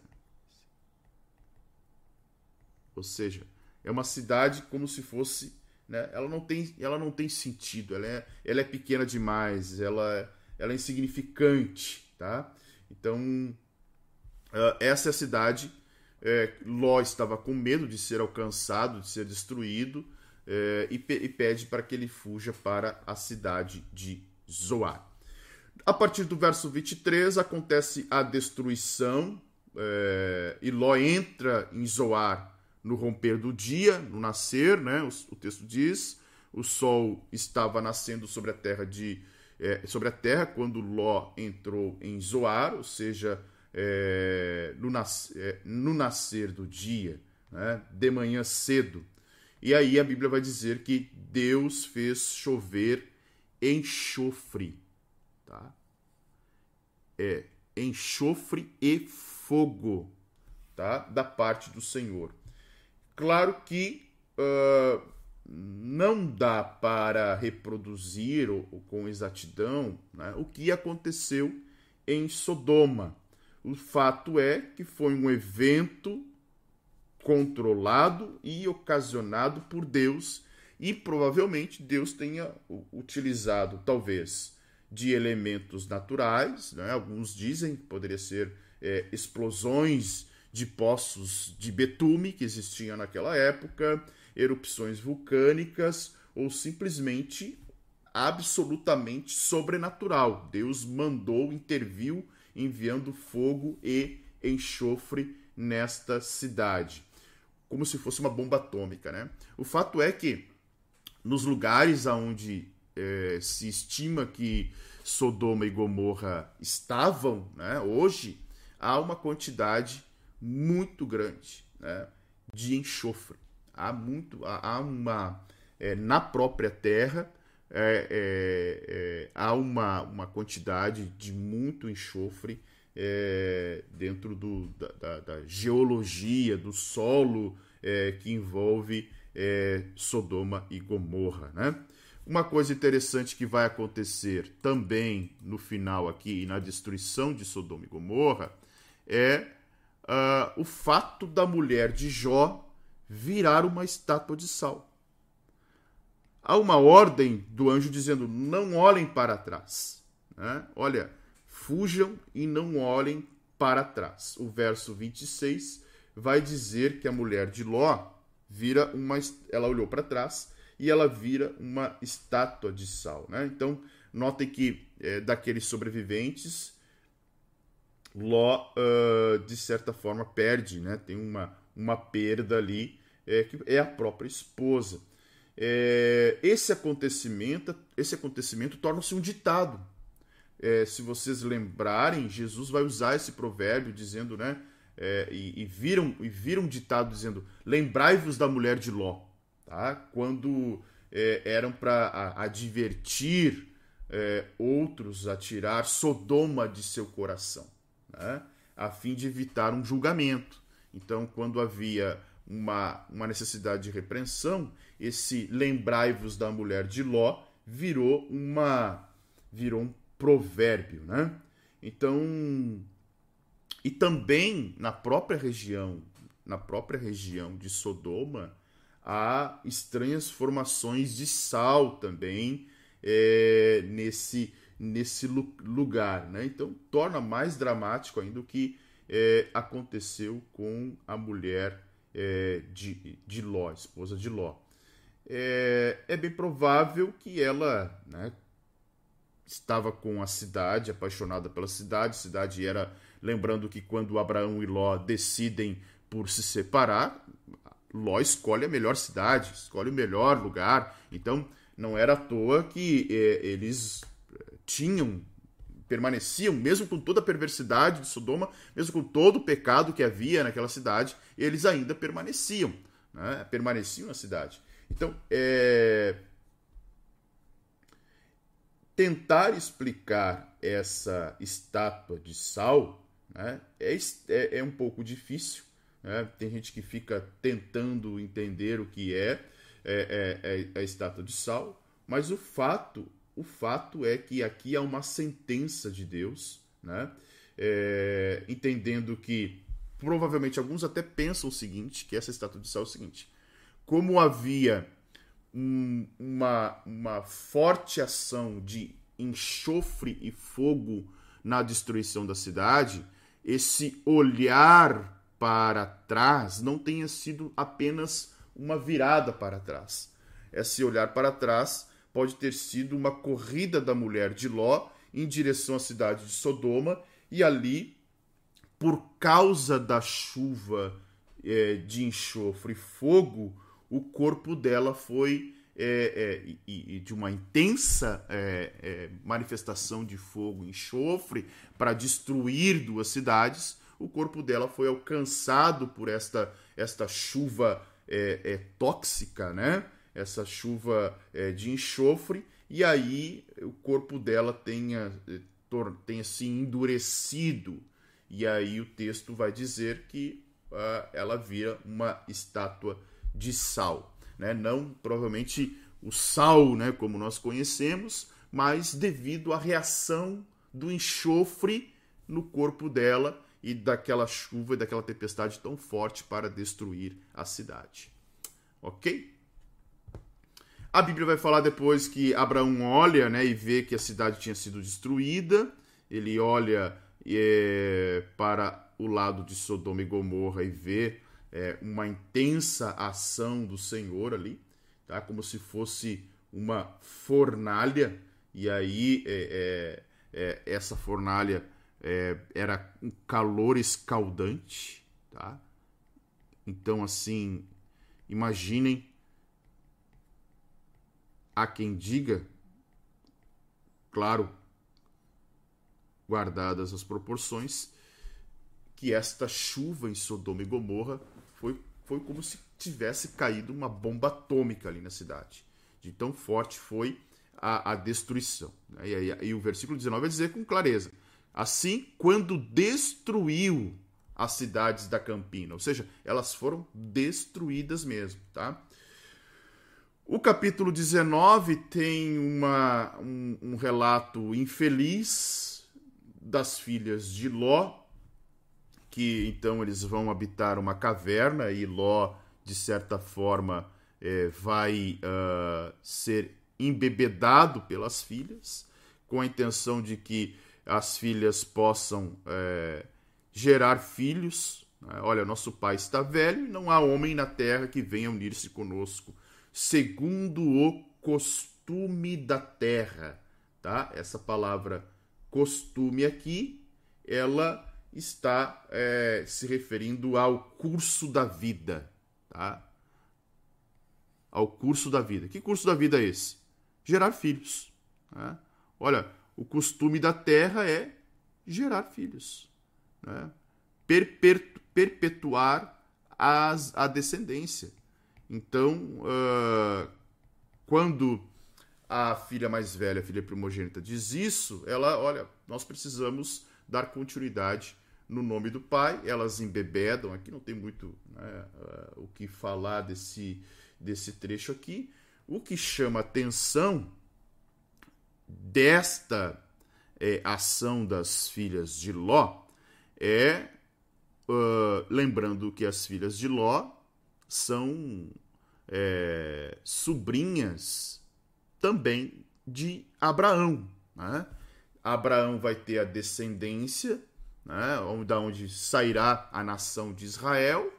Ou seja, é uma cidade como se fosse, né? Ela não tem, ela não tem sentido. Ela é, ela é pequena demais. Ela, ela é insignificante, tá? Então uh, essa é a cidade. É, Ló estava com medo de ser alcançado, de ser destruído, é, e, e pede para que ele fuja para a cidade de Zoar. A partir do verso 23 acontece a destruição, é, e Ló entra em Zoar no romper do dia, no nascer, né? O, o texto diz, o sol estava nascendo sobre a terra de é, sobre a terra quando Ló entrou em Zoar, ou seja, é, no, nas, é, no, nascer do dia, né? de manhã cedo. E aí a Bíblia vai dizer que Deus fez chover enxofre, tá? É enxofre e fogo, tá? Da parte do Senhor. Claro que uh, não dá para reproduzir ou, ou com exatidão né, o que aconteceu em Sodoma. O fato é que foi um evento controlado e ocasionado por Deus e provavelmente Deus tenha utilizado talvez de elementos naturais, né? alguns dizem que poderia ser é, explosões de poços de betume que existiam naquela época, erupções vulcânicas ou simplesmente absolutamente sobrenatural. Deus mandou, interviu, enviando fogo e enxofre nesta cidade, como se fosse uma bomba atômica, né? O fato é que nos lugares aonde é, se estima que Sodoma e Gomorra estavam, né, hoje há uma quantidade muito grande né, de enxofre. Há muito, há uma é, na própria terra é, há uma, uma quantidade de muito enxofre dentro do, da, da, da, geologia, do solo que envolve Sodoma e Gomorra, né? Uma coisa interessante que vai acontecer também no final aqui, na destruição de Sodoma e Gomorra, é uh, o fato da mulher de Jó virar uma estátua de sal. Há uma ordem do anjo dizendo: não olhem para trás. Né? Olha, fujam e não olhem para trás. O verso 26 vai dizer que a mulher de Ló vira uma. Ela olhou para trás e ela vira uma estátua de sal. Né? Então, notem que é, daqueles sobreviventes, Ló, uh, de certa forma, perde, né? tem uma, uma perda ali, é, que é a própria esposa. É, esse acontecimento, esse acontecimento torna-se um ditado. É, se vocês lembrarem, Jesus vai usar esse provérbio dizendo, né? É, e, e, viram e viram um ditado dizendo: lembrai-vos da mulher de Ló, tá? Quando é, eram para advertir é, outros a tirar Sodoma de seu coração né? a fim de evitar um julgamento. Então, quando havia uma, uma necessidade de repreensão, esse lembrai-vos da mulher de Ló virou uma virou um provérbio, né? Então, e também na própria região, na própria região de Sodoma, há estranhas formações de sal também é, nesse nesse lugar. Né? Então, torna mais dramático ainda o que é, aconteceu com a mulher é, de, de Ló, esposa de Ló. É, é bem provável que ela né, estava com a cidade, apaixonada pela cidade. A cidade era, lembrando que quando Abraão e Ló decidem por se separar, Ló escolhe a melhor cidade, escolhe o melhor lugar. Então, não era à toa que é, eles tinham, permaneciam, mesmo com toda a perversidade de Sodoma, mesmo com todo o pecado que havia naquela cidade, eles ainda permaneciam, né? permaneciam na cidade. Então, é... tentar explicar essa estátua de sal né? é, é, é um pouco difícil. Né? Tem gente que fica tentando entender o que é, é, é, é a estátua de sal, mas o fato o fato é que aqui há uma sentença de Deus, né? É, entendendo que provavelmente alguns até pensam o seguinte, que essa estátua de sal é o seguinte: como havia um, uma, uma forte ação de enxofre e fogo na destruição da cidade, esse olhar para trás não tenha sido apenas uma virada para trás. Esse olhar para trás pode ter sido uma corrida da mulher de Ló em direção à cidade de Sodoma e ali, por causa da chuva é, de enxofre e fogo, o corpo dela foi é, é, e, de uma intensa manifestação de fogo e enxofre para destruir duas cidades, o corpo dela foi alcançado por esta, esta chuva é, tóxica, né? essa chuva de enxofre, e aí o corpo dela tenha, tenha se endurecido. E aí o texto vai dizer que uh, ela vira uma estátua de sal. Né? Não provavelmente o sal, né, como nós conhecemos, mas devido à reação do enxofre no corpo dela e daquela chuva e daquela tempestade tão forte para destruir a cidade. Ok? A Bíblia vai falar depois que Abraão olha né, e vê que a cidade tinha sido destruída. Ele olha é, para o lado de Sodoma e Gomorra e vê é, uma intensa ação do Senhor ali, tá? como se fosse uma fornalha, e aí é, é, é essa fornalha é, era um calor escaldante. Tá? Então, assim, imaginem, há quem diga, claro, guardadas as proporções, que esta chuva em Sodoma e Gomorra foi, foi como se tivesse caído uma bomba atômica ali na cidade. De tão forte foi a, a destruição. Né? E, aí, e o versículo 19 vai dizer com clareza: Assim, quando destruiu as cidades da Campina, ou seja, elas foram destruídas mesmo, tá? O capítulo 19 tem uma, um, um relato infeliz das filhas de Ló, que então eles vão habitar uma caverna e Ló, de certa forma, é, vai uh, ser embebedado pelas filhas, com a intenção de que as filhas possam é, gerar filhos. Né? Olha, nosso pai está velho e não há homem na terra que venha unir-se conosco, segundo o costume da terra. Tá? Essa palavra costume aqui, ela está é, se referindo ao curso da vida, tá? Ao curso da vida. Que curso da vida é esse? Gerar filhos. Né? Olha, o costume da terra é gerar filhos, né? perpetuar as, a descendência. Então, uh, quando a filha mais velha, a filha primogênita, diz isso, ela, olha, nós precisamos dar continuidade no nome do Pai, elas embebedam, aqui não tem muito né, uh, o que falar desse, desse trecho aqui. O que chama atenção desta é, ação das filhas de Ló é, uh, lembrando que as filhas de Ló são é, sobrinhas também de Abraão. Né? Abraão vai ter a descendência né, da onde sairá a nação de Israel.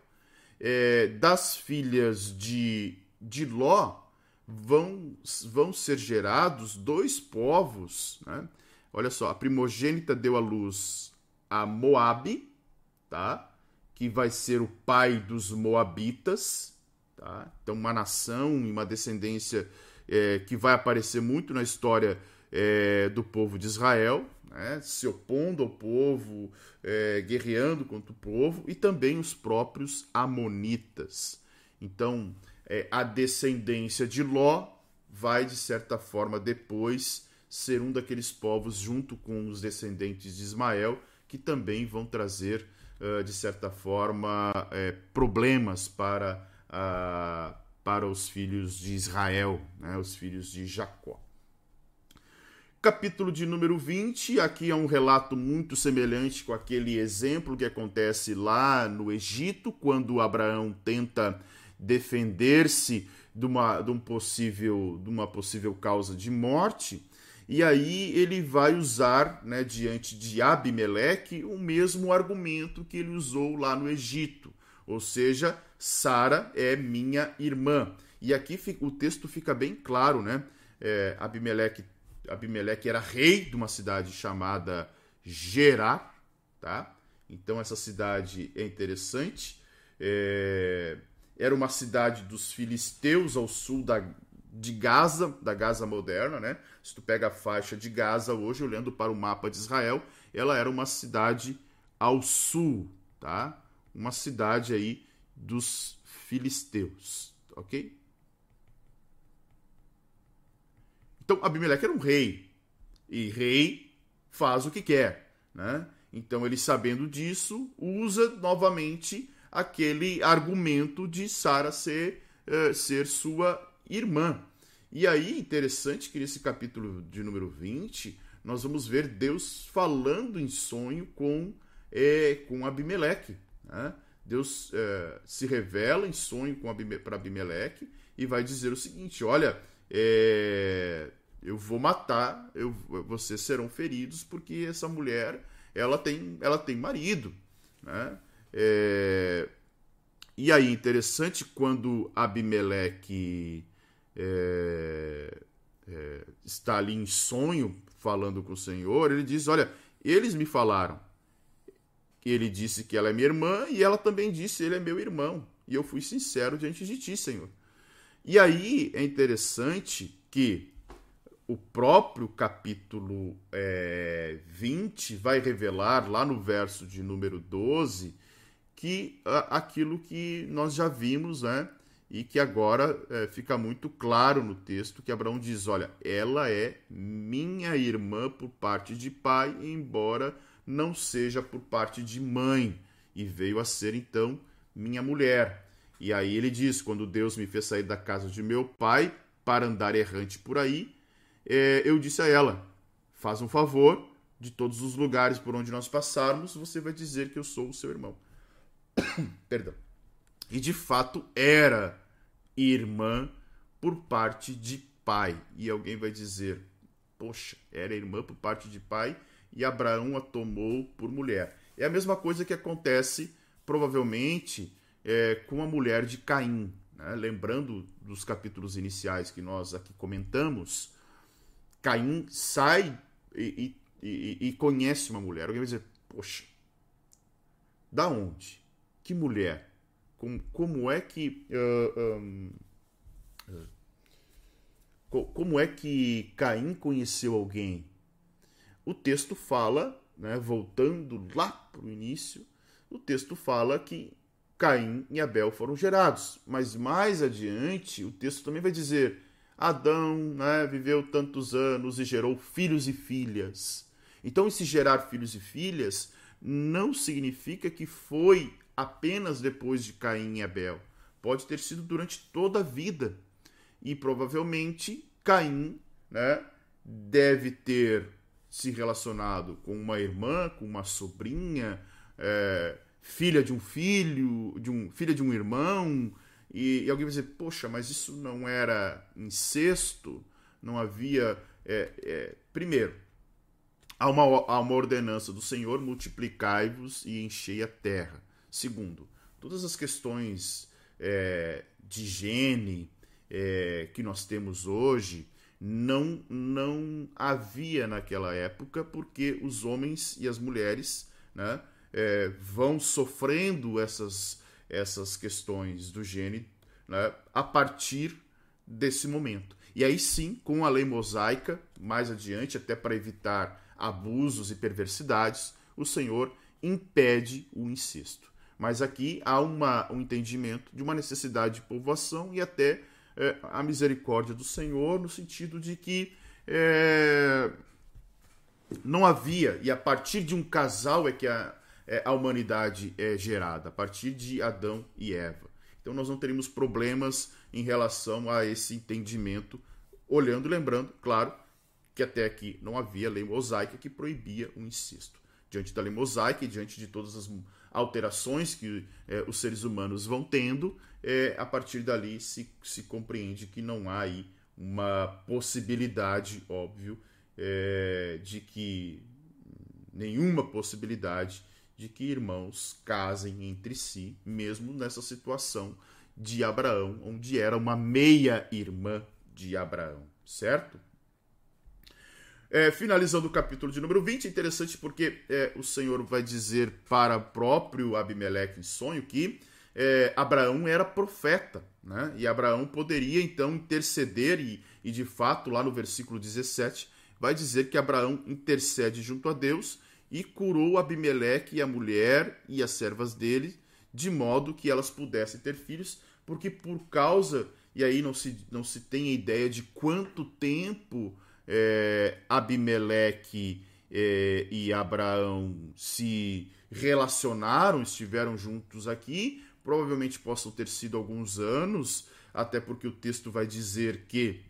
É, das filhas de, de Ló vão, vão ser gerados dois povos. Né? Olha só, a primogênita deu à luz a Moabe, tá? que vai ser o pai dos Moabitas. Tá? Então, uma nação e uma descendência é, que vai aparecer muito na história é, do povo de Israel né, se opondo ao povo, é, guerreando contra o povo, e também os próprios Amonitas. Então, é, a descendência de Ló vai, de certa forma, depois ser um daqueles povos, junto com os descendentes de Ismael, que também vão trazer, uh, de certa forma, é, problemas para, uh, para os filhos de Israel, né, os filhos de Jacó. Capítulo de número 20, aqui é um relato muito semelhante com aquele exemplo que acontece lá no Egito, quando Abraão tenta defender-se de uma, de, um possível, de uma possível causa de morte. E aí ele vai usar, né, diante de Abimeleque, o mesmo argumento que ele usou lá no Egito. Ou seja, Sara é minha irmã. E aqui o texto fica bem claro, né? É, Abimeleque Abimeleque era rei de uma cidade chamada Gerar, tá? Então essa cidade é interessante. É... Era uma cidade dos filisteus ao sul da, de Gaza, da Gaza moderna, né? Se tu pega a faixa de Gaza hoje, olhando para o mapa de Israel, ela era uma cidade ao sul, tá? Uma cidade aí dos filisteus, ok? Então Abimeleque era um rei e rei faz o que quer, né? Então ele sabendo disso usa novamente aquele argumento de Sara ser, uh, ser sua irmã. E aí, interessante que nesse capítulo de número 20, nós vamos ver Deus falando em sonho com, é, com Abimeleque. Né? Deus é, se revela em sonho para Abimeleque e vai dizer o seguinte: Olha, é, eu vou matar, eu, vocês serão feridos porque essa mulher ela tem, ela tem marido. Né? É, e aí, interessante quando Abimeleque é, é, está ali em sonho falando com o Senhor, ele diz: Olha, eles me falaram. Ele disse que ela é minha irmã e ela também disse: Ele é meu irmão. E eu fui sincero diante de ti, Senhor. E aí é interessante que o próprio capítulo é, 20 vai revelar, lá no verso de número 12, que aquilo que nós já vimos, né? e que agora é, fica muito claro no texto que Abraão diz: Olha, ela é minha irmã por parte de pai, embora não seja por parte de mãe, e veio a ser então minha mulher. E aí ele diz: Quando Deus me fez sair da casa de meu pai para andar errante por aí, é, eu disse a ela: Faz um favor, de todos os lugares por onde nós passarmos, você vai dizer que eu sou o seu irmão. Perdão. E de fato era irmã por parte de pai. E alguém vai dizer: Poxa, era irmã por parte de pai e Abraão a tomou por mulher. É a mesma coisa que acontece, provavelmente, é, com a mulher de Caim. Né? Lembrando dos capítulos iniciais que nós aqui comentamos, Caim sai e, e, e conhece uma mulher. Alguém vai dizer: Poxa, da onde? Que mulher? Como, como é que. Uh, um, uh, como é que Caim conheceu alguém? O texto fala, né, voltando lá para o início, o texto fala que Caim e Abel foram gerados. Mas mais adiante, o texto também vai dizer: Adão né, viveu tantos anos e gerou filhos e filhas. Então, esse gerar filhos e filhas não significa que foi apenas depois de Caim e Abel. Pode ter sido durante toda a vida. E provavelmente Caim né, deve ter se relacionado com uma irmã, com uma sobrinha, é, filha de um filho, de um, filha de um irmão. E, e, alguém vai dizer, poxa, mas isso não era incesto? Não havia. É, é, primeiro, há uma, há uma ordenança do Senhor: multiplicai-vos e enchei a terra. Segundo, todas as questões é, de higiene é, que nós temos hoje não, não havia naquela época, porque os homens e as mulheres né, é, vão sofrendo essas, essas questões do gene né, a partir desse momento. E aí sim, com a lei mosaica, mais adiante, até para evitar abusos e perversidades, o Senhor impede o incesto. Mas aqui há uma, um entendimento de uma necessidade de povoação e até é, a misericórdia do Senhor, no sentido de que é, não havia, e a partir de um casal é que a, é, a humanidade é gerada, a partir de Adão e Eva. Então nós não teríamos problemas em relação a esse entendimento, olhando e lembrando, claro, que até aqui não havia lei mosaica que proibia o incesto. Diante da lei mosaica e diante de todas as alterações que é, os seres humanos vão tendo, é, a partir dali se, se compreende que não há aí uma possibilidade, óbvio, é, de que nenhuma possibilidade de que irmãos casem entre si, mesmo nessa situação de Abraão, onde era uma meia irmã de Abraão, certo? É, finalizando o capítulo de número 20, é interessante porque é, o Senhor vai dizer para o próprio Abimeleque em sonho que é, Abraão era profeta, né? E Abraão poderia então interceder, e, e de fato, lá no versículo 17, vai dizer que Abraão intercede junto a Deus e curou Abimeleque e a mulher e as servas dele, de modo que elas pudessem ter filhos, porque por causa, e aí não se, não se tem a ideia de quanto tempo é, Abimeleque é, e Abraão se relacionaram, estiveram juntos aqui, provavelmente possam ter sido alguns anos, até porque o texto vai dizer que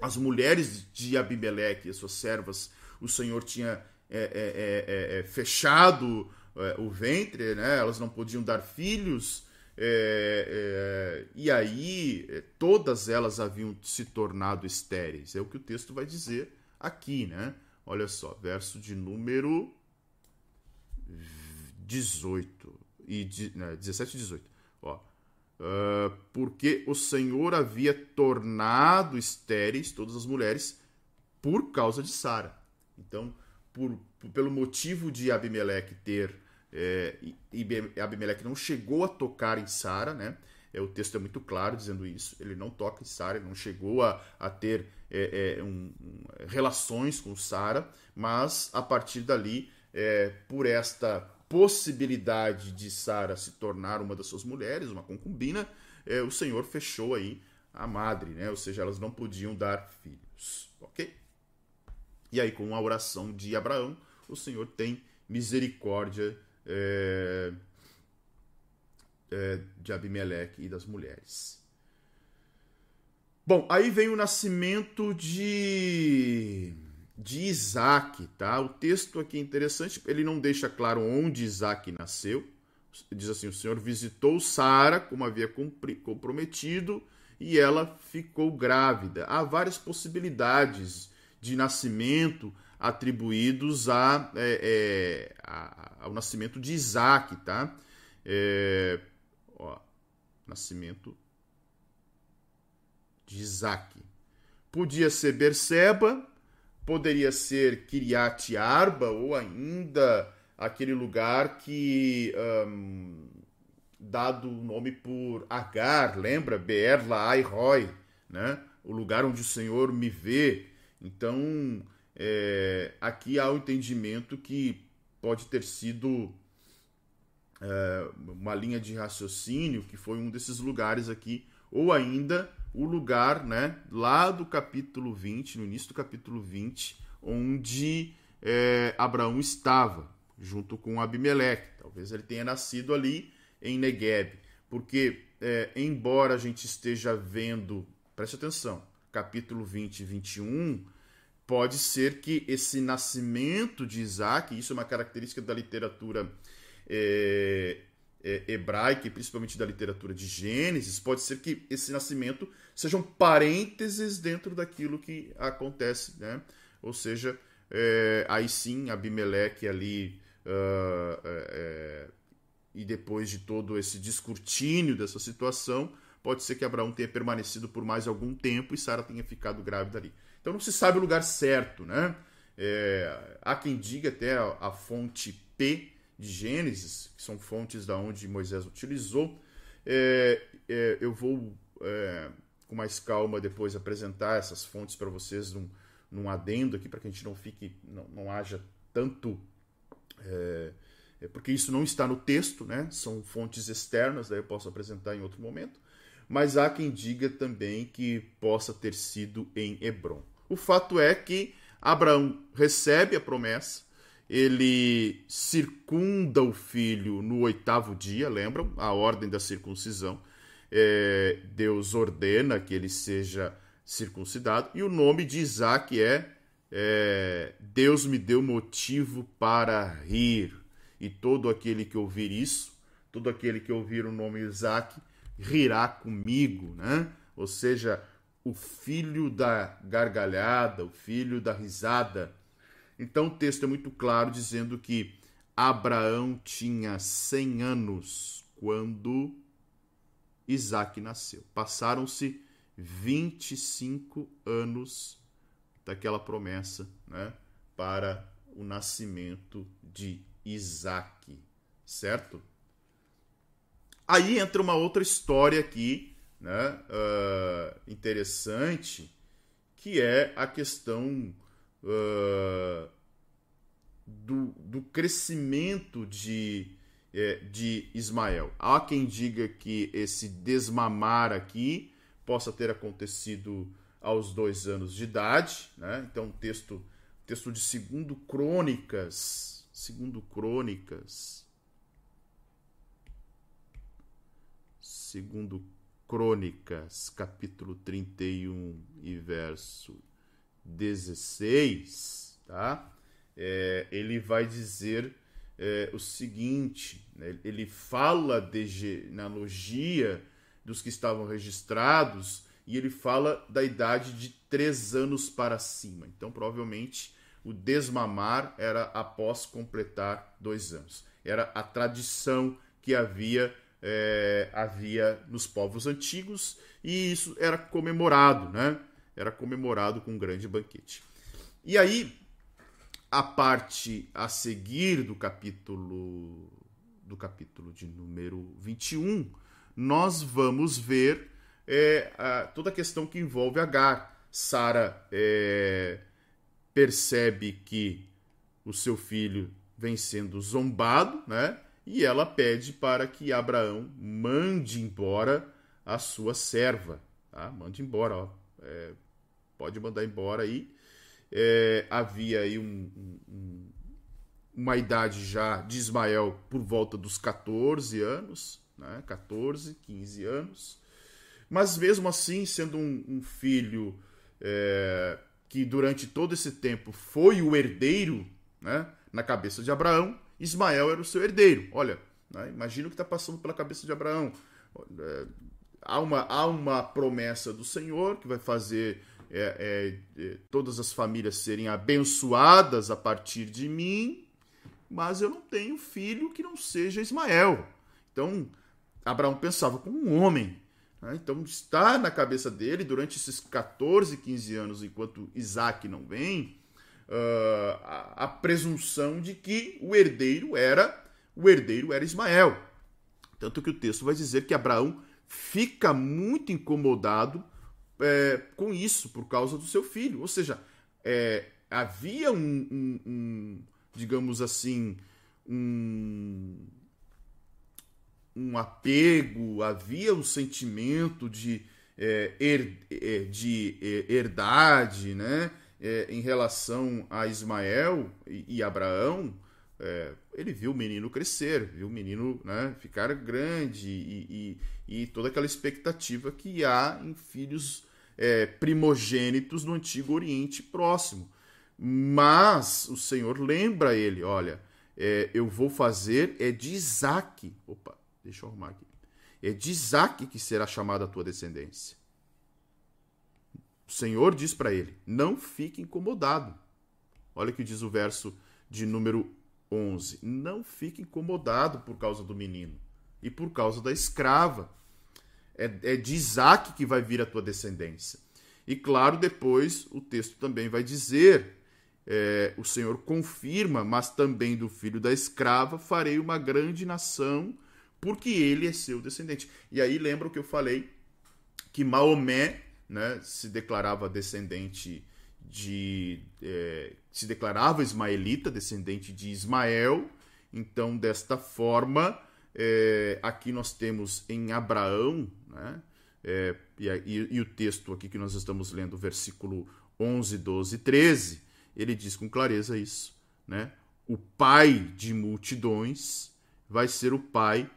as mulheres de Abimeleque e suas servas, o Senhor tinha é, é, é, é fechado é, o ventre, né? elas não podiam dar filhos, é, é, e aí é, todas elas haviam se tornado estéreis. É o que o texto vai dizer aqui, né? Olha só, verso de número 18 e né, 17 e 18. Ó, uh, porque o Senhor havia tornado estéreis todas as mulheres por causa de Sara. Então, por, por, pelo motivo de Abimeleque ter é, e Abimeleque não chegou a tocar em Sara, né? É, o texto é muito claro dizendo isso. Ele não toca em Sara, ele não chegou a, a ter é, é, um, um, relações com Sara, mas a partir dali, é, por esta possibilidade de Sara se tornar uma das suas mulheres, uma concubina, é, o Senhor fechou aí a madre, né? Ou seja, elas não podiam dar filhos, ok? E aí, com a oração de Abraão, o Senhor tem misericórdia é, é, de Abimeleque e das mulheres. Bom, aí vem o nascimento de, de Isaac, tá? O texto aqui é interessante, ele não deixa claro onde Isaac nasceu. Diz assim: o Senhor visitou Sara, como havia comprometido, e ela ficou grávida. Há várias possibilidades de nascimento atribuídos a, é, é, a, ao nascimento de Isaac, tá? É, ó, nascimento de Isaac. Podia ser Berseba, poderia ser Kiriat Arba, ou ainda aquele lugar que, um, dado o nome por Agar, lembra? Beer Laai Roy, né? O lugar onde o Senhor me vê. Então, é, aqui há o entendimento que pode ter sido é, uma linha de raciocínio que foi um desses lugares aqui, ou ainda o lugar né, lá do capítulo 20, no início do capítulo 20, onde é, Abraão estava, junto com Abimeleque. Talvez ele tenha nascido ali em Negueb, porque, é, embora a gente esteja vendo, preste atenção, capítulo 20 e 21, pode ser que esse nascimento de Isaac, isso é uma característica da literatura é, é, hebraica e principalmente da literatura de Gênesis, pode ser que esse nascimento sejam parênteses dentro daquilo que acontece, né? Ou seja, é, aí sim Abimeleque ali uh, e depois de todo esse descortínio dessa situação, pode ser que Abraão tenha permanecido por mais algum tempo e Sara tenha ficado grávida ali. Então não se sabe o lugar certo, né? É, há quem diga até a, a, fonte P de Gênesis, que são fontes da onde Moisés utilizou. É, é, eu vou é, com mais calma depois apresentar essas fontes para vocês num, num, adendo aqui para que a gente não fique, não, não haja tanto é, é, porque isso não está no texto, né? São fontes externas, daí eu posso apresentar em outro momento. Mas há quem diga também que possa ter sido em Hebron. O fato é que Abraão recebe a promessa, ele circunda o filho no oitavo dia, lembram? A ordem da circuncisão. É, Deus ordena que ele seja circuncidado, e o nome de Isaac é, é Deus me deu motivo para rir. E todo aquele que ouvir isso, todo aquele que ouvir o nome Isaac, rirá comigo, né? Ou seja, o filho da gargalhada, o filho da risada. Então o texto é muito claro dizendo que Abraão tinha 100 anos quando Isaac nasceu. Passaram-se 25 anos daquela promessa né, para o nascimento de Isaac, certo? Aí entra uma outra história aqui, né, uh, interessante, que é a questão uh, do, do crescimento de, é, de Ismael. Há quem diga que esse desmamar aqui possa ter acontecido aos dois anos de idade, né? Então, texto, texto de segundo Crônicas, segundo Crônicas, segundo Crônicas, capítulo 31 e verso 16, tá? É, ele vai dizer é, o seguinte: né? ele fala de genealogia dos que estavam registrados e ele fala da idade de três anos para cima. Então, provavelmente, o desmamar era após completar dois anos. Era a tradição que havia é, havia nos povos antigos e isso era comemorado, né? Era comemorado com um grande banquete. E aí, a parte a seguir do capítulo do capítulo de número 21, nós vamos ver é, a, toda a questão que envolve Agar. Sara é, percebe que o seu filho vem sendo zombado, né? E ela pede para que Abraão mande embora a sua serva. Tá? Mande embora, ó. É, pode mandar embora aí. É, havia aí um, um, uma idade já de Ismael por volta dos 14 anos, né? 14, 15 anos. Mas mesmo assim, sendo um, um filho é, que durante todo esse tempo foi o herdeiro né, na cabeça de Abraão, Ismael era o seu herdeiro. Olha, né, imagina o que está passando pela cabeça de Abraão. É, há, uma, há uma promessa do Senhor que vai fazer é, é, é, todas as famílias serem abençoadas a partir de mim, mas eu não tenho filho que não seja Ismael. Então, Abraão pensava como um homem. Né? Então, está na cabeça dele, durante esses 14, 15 anos, enquanto Isaac não vem, uh, a, a, presunção de que o herdeiro era o herdeiro era Ismael. Tanto que o texto vai dizer que Abraão fica muito incomodado é, com isso, por causa do seu filho. Ou seja, é, havia um, um, um, digamos assim, um, um apego, havia um sentimento de, é, her, é, de é, herdade né? É, em relação a Ismael e, e Abraão. É, ele viu o menino crescer, viu o menino né, ficar grande e, e, e, toda aquela expectativa que há em filhos é, primogênitos no Antigo Oriente Próximo. Mas o Senhor lembra ele: olha, é, eu vou fazer é de Isaac. Opa, Deixa eu arrumar aqui. É de Isaac que será chamada a tua descendência. O Senhor diz para ele: Não fique incomodado. Olha o que diz o verso de número 11: Não fique incomodado por causa do menino e por causa da escrava. É, é de Isaac que vai vir a tua descendência. E claro, depois o texto também vai dizer: é, o Senhor confirma, mas também do filho da escrava farei uma grande nação porque ele é seu descendente. E aí lembra o que eu falei que Maomé né, se declarava descendente de. É, se declarava ismaelita, descendente de Ismael. Então, desta forma, é, aqui nós temos em Abraão, né, é, e, e, e, o texto aqui que nós estamos lendo, versículo 11, 12 13, ele diz com clareza isso. Né? O pai de multidões vai ser o pai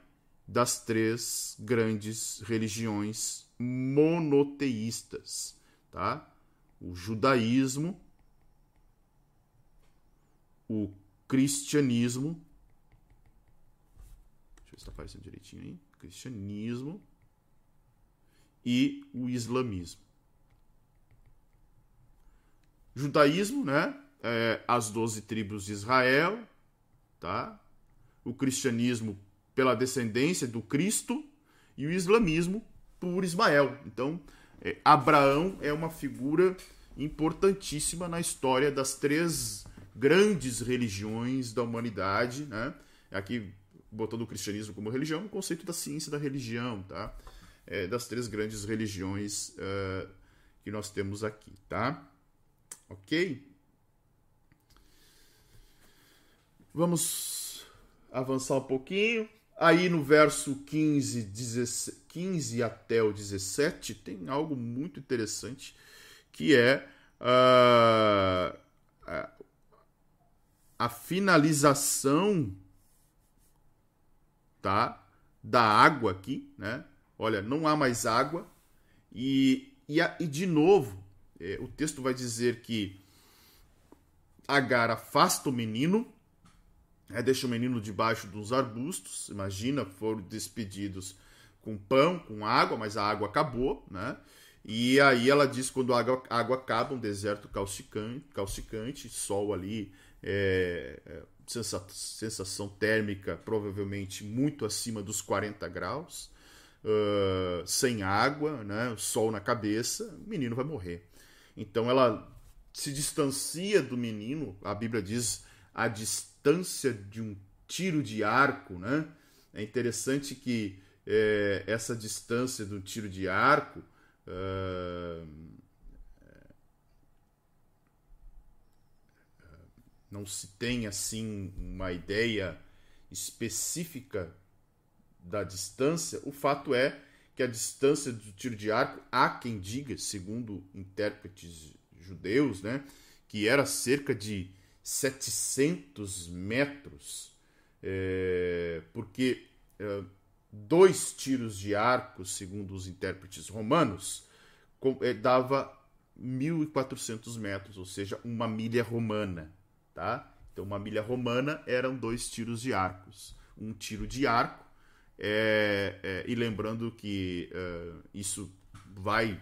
das três grandes religiões monoteístas, tá? O judaísmo, o cristianismo, deixa eu ver se está aparecendo direitinho aí, cristianismo e o islamismo. Judaísmo, né? É, as doze tribos de Israel, tá? O cristianismo pela descendência do Cristo e o islamismo por Ismael. Então, é, Abraão é uma figura importantíssima na história das três grandes religiões da humanidade, né? Aqui botando o cristianismo como religião, o conceito da ciência da religião, tá? É, das três grandes religiões uh, que nós temos aqui, tá? Ok? Vamos avançar um pouquinho. Aí no verso 15, 17, 15 até o 17 tem algo muito interessante que é uh, a, a finalização tá, da água aqui, né? Olha, não há mais água e, e, e de novo é, o texto vai dizer que Agar afasta o menino é, deixa o menino debaixo dos arbustos. Imagina, foram despedidos com pão, com água, mas a água acabou, né? E aí ela diz quando a água, a água acaba, um deserto calcicante, calcicante sol ali, é, é, sensação, térmica provavelmente muito acima dos 40 graus, uh, sem água, né? sol na cabeça, o menino vai morrer. Então ela se distancia do menino, a Bíblia diz a distância distância de um tiro de arco, né? É interessante que é, essa distância do tiro de arco uh, não se tem assim uma ideia específica da distância. O fato é que a distância do tiro de arco, há quem diga, segundo intérpretes judeus, né, que era cerca de 700 metros, é, porque é, dois tiros de arco, segundo os intérpretes romanos, com, é, dava 1.400 metros, ou seja, uma milha romana. Tá? Então, uma milha romana eram dois tiros de arcos. Um tiro de arco, é, é, e lembrando que é, isso vai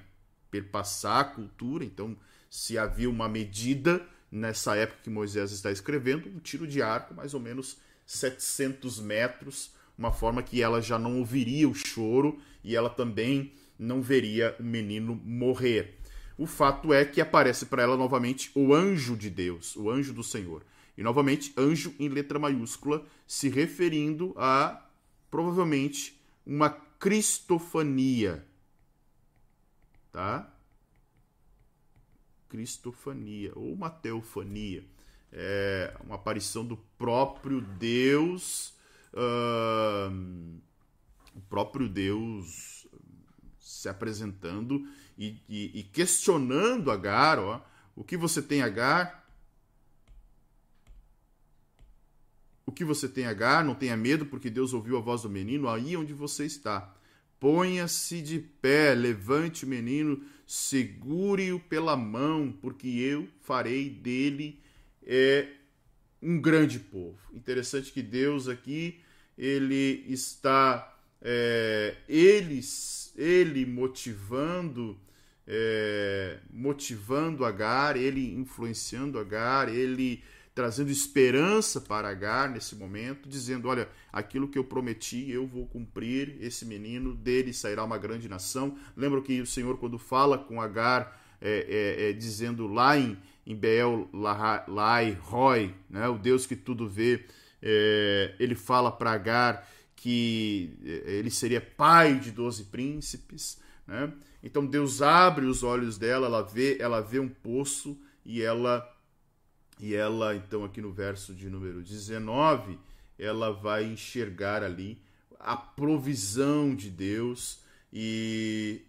perpassar a cultura, então, se havia uma medida nessa época que Moisés está escrevendo, um tiro de arco, mais ou menos 700 metros, uma forma que ela já não ouviria o choro e ela também não veria o menino morrer. O fato é que aparece para ela novamente o anjo de Deus, o anjo do Senhor. E novamente, anjo em letra maiúscula, se referindo a provavelmente uma cristofania. Tá? Cristofania ou uma teofania, é uma aparição do próprio Deus, uh, o próprio Deus se apresentando e, e, e questionando Agar, ó, o que você tem Agar? O que você tem Agar? Não tenha medo, porque Deus ouviu a voz do menino aí onde você está. Ponha-se de pé, levante o menino, segure-o pela mão, porque eu farei dele é, um grande povo. Interessante que Deus aqui ele está é, ele, ele motivando é, motivando Agar, ele influenciando Agar, ele trazendo esperança para Agar nesse momento, dizendo: Olha, aquilo que eu prometi eu vou cumprir. Esse menino dele sairá uma grande nação. Lembro que o Senhor, quando fala com Agar, é, é, é, dizendo lá em, em Beel Lai Roy, né, o Deus que tudo vê, é, ele fala para Agar que é, ele seria pai de doze príncipes. Né? Então Deus abre os olhos dela, ela vê, ela vê um poço e ela e ela, então, aqui no verso de número 19, ela vai enxergar ali a provisão de Deus e,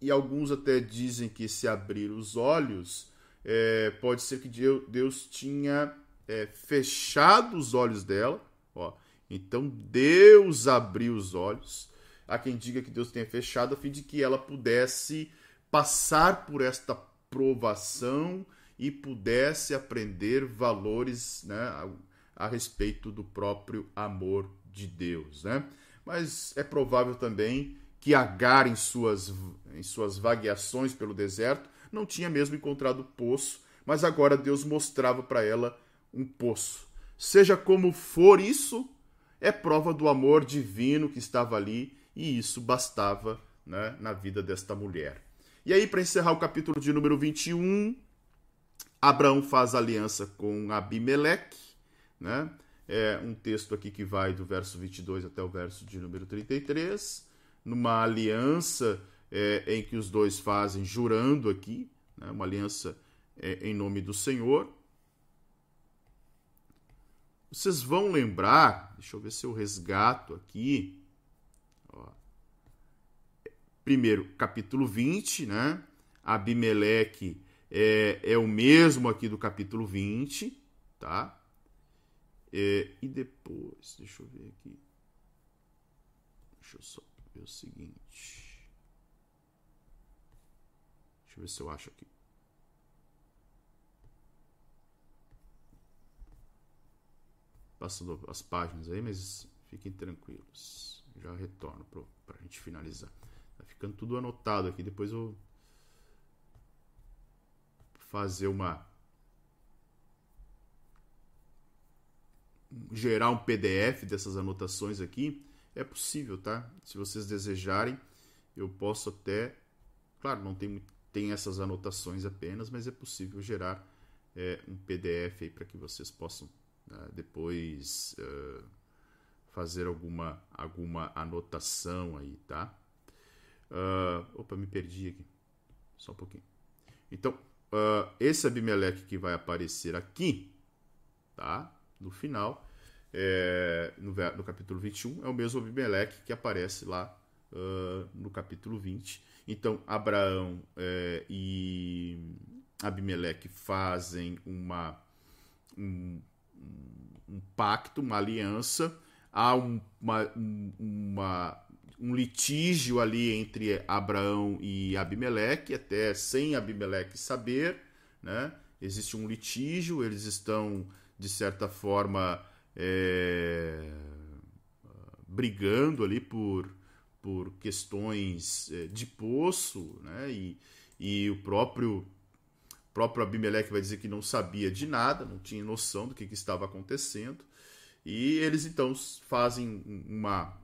e alguns até dizem que se abrir os olhos, é, pode ser que Deus tinha é, fechado os olhos dela, ó. Então Deus abriu os olhos. Há quem diga que Deus tenha fechado a fim de que ela pudesse passar por esta provação e pudesse aprender valores né, a, a respeito do próprio amor de Deus. Né? Mas é provável também que Agar, em suas, em suas vagueações pelo deserto, não tinha mesmo encontrado poço, mas agora Deus mostrava para ela um poço. Seja como for isso, é prova do amor divino que estava ali, e isso bastava né, na vida desta mulher. E aí, para encerrar o capítulo de número 21, Abraão faz aliança com Abimeleque, né? É um texto aqui que vai do verso 22 até o verso de número 33, numa aliança é, em que os dois fazem jurando aqui, né? uma aliança é, em nome do Senhor. Vocês vão lembrar, deixa eu ver se eu resgato aqui. Ó. Primeiro, capítulo 20, né? Abimeleque é, é o mesmo aqui do capítulo 20, tá? É, e depois, deixa eu ver aqui. Deixa eu só ver o seguinte. Deixa eu ver se eu acho aqui. Passando as páginas aí, mas fiquem tranquilos. Já retorno para a gente finalizar. Tá ficando tudo anotado aqui. Depois eu fazer uma gerar um PDF dessas anotações aqui, é possível, tá? Se vocês desejarem, eu posso até, claro, não tem tem essas anotações apenas, mas é possível gerar é, um PDF aí para que vocês possam né, depois uh, fazer alguma alguma anotação aí, tá? Uh, opa, me perdi aqui, só um pouquinho. Então, uh, esse Abimeleque que vai aparecer aqui, tá? No final, é, no, no, capítulo 21, é o mesmo Abimeleque que aparece lá uh, no capítulo 20. Então, Abraão é, e Abimeleque fazem uma, um, um, pacto, uma aliança, há um, uma, uma um litígio ali entre Abraão e Abimeleque, até sem Abimeleque saber, né? Existe um litígio, eles estão, de certa forma, é, brigando ali por, por questões é, de poço, né? E, e o próprio próprio Abimeleque vai dizer que não sabia de nada, não tinha noção do que, que estava acontecendo. E eles então fazem uma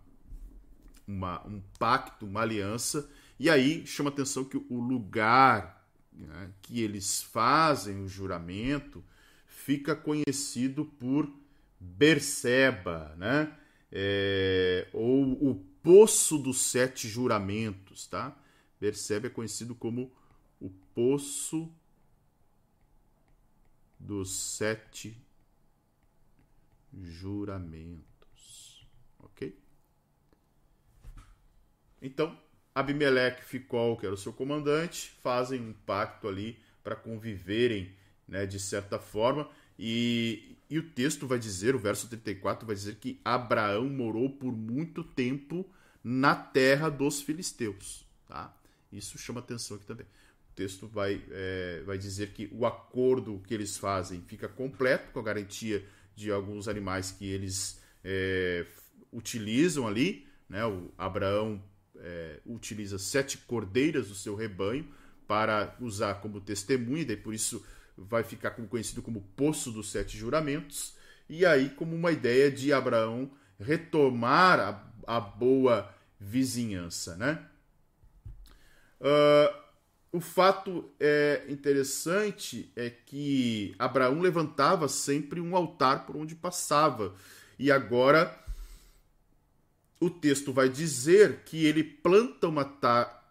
uma, um pacto, uma aliança, e aí chama atenção que o lugar né, que eles fazem o juramento fica conhecido por Berseba, né? É, ou o Poço dos Sete Juramentos, tá? Berseba é conhecido como o Poço dos Sete Juramentos, ok? Então, Abimeleque ficou, que era o seu comandante, fazem um pacto ali para conviverem, né, de certa forma, e, e o texto vai dizer, o verso 34 vai dizer que Abraão morou por muito tempo na terra dos filisteus, tá? Isso chama atenção aqui também. O texto vai, é, vai dizer que o acordo que eles fazem fica completo, com a garantia de alguns animais que eles é, utilizam ali, né? O Abraão é, utiliza sete cordeiras do seu rebanho para usar como testemunha, e por isso vai ficar conhecido como Poço dos Sete Juramentos, e aí como uma ideia de Abraão retomar a, a boa vizinhança, né? Uh, o fato é interessante é que Abraão levantava sempre um altar por onde passava, e agora o texto vai dizer que ele planta uma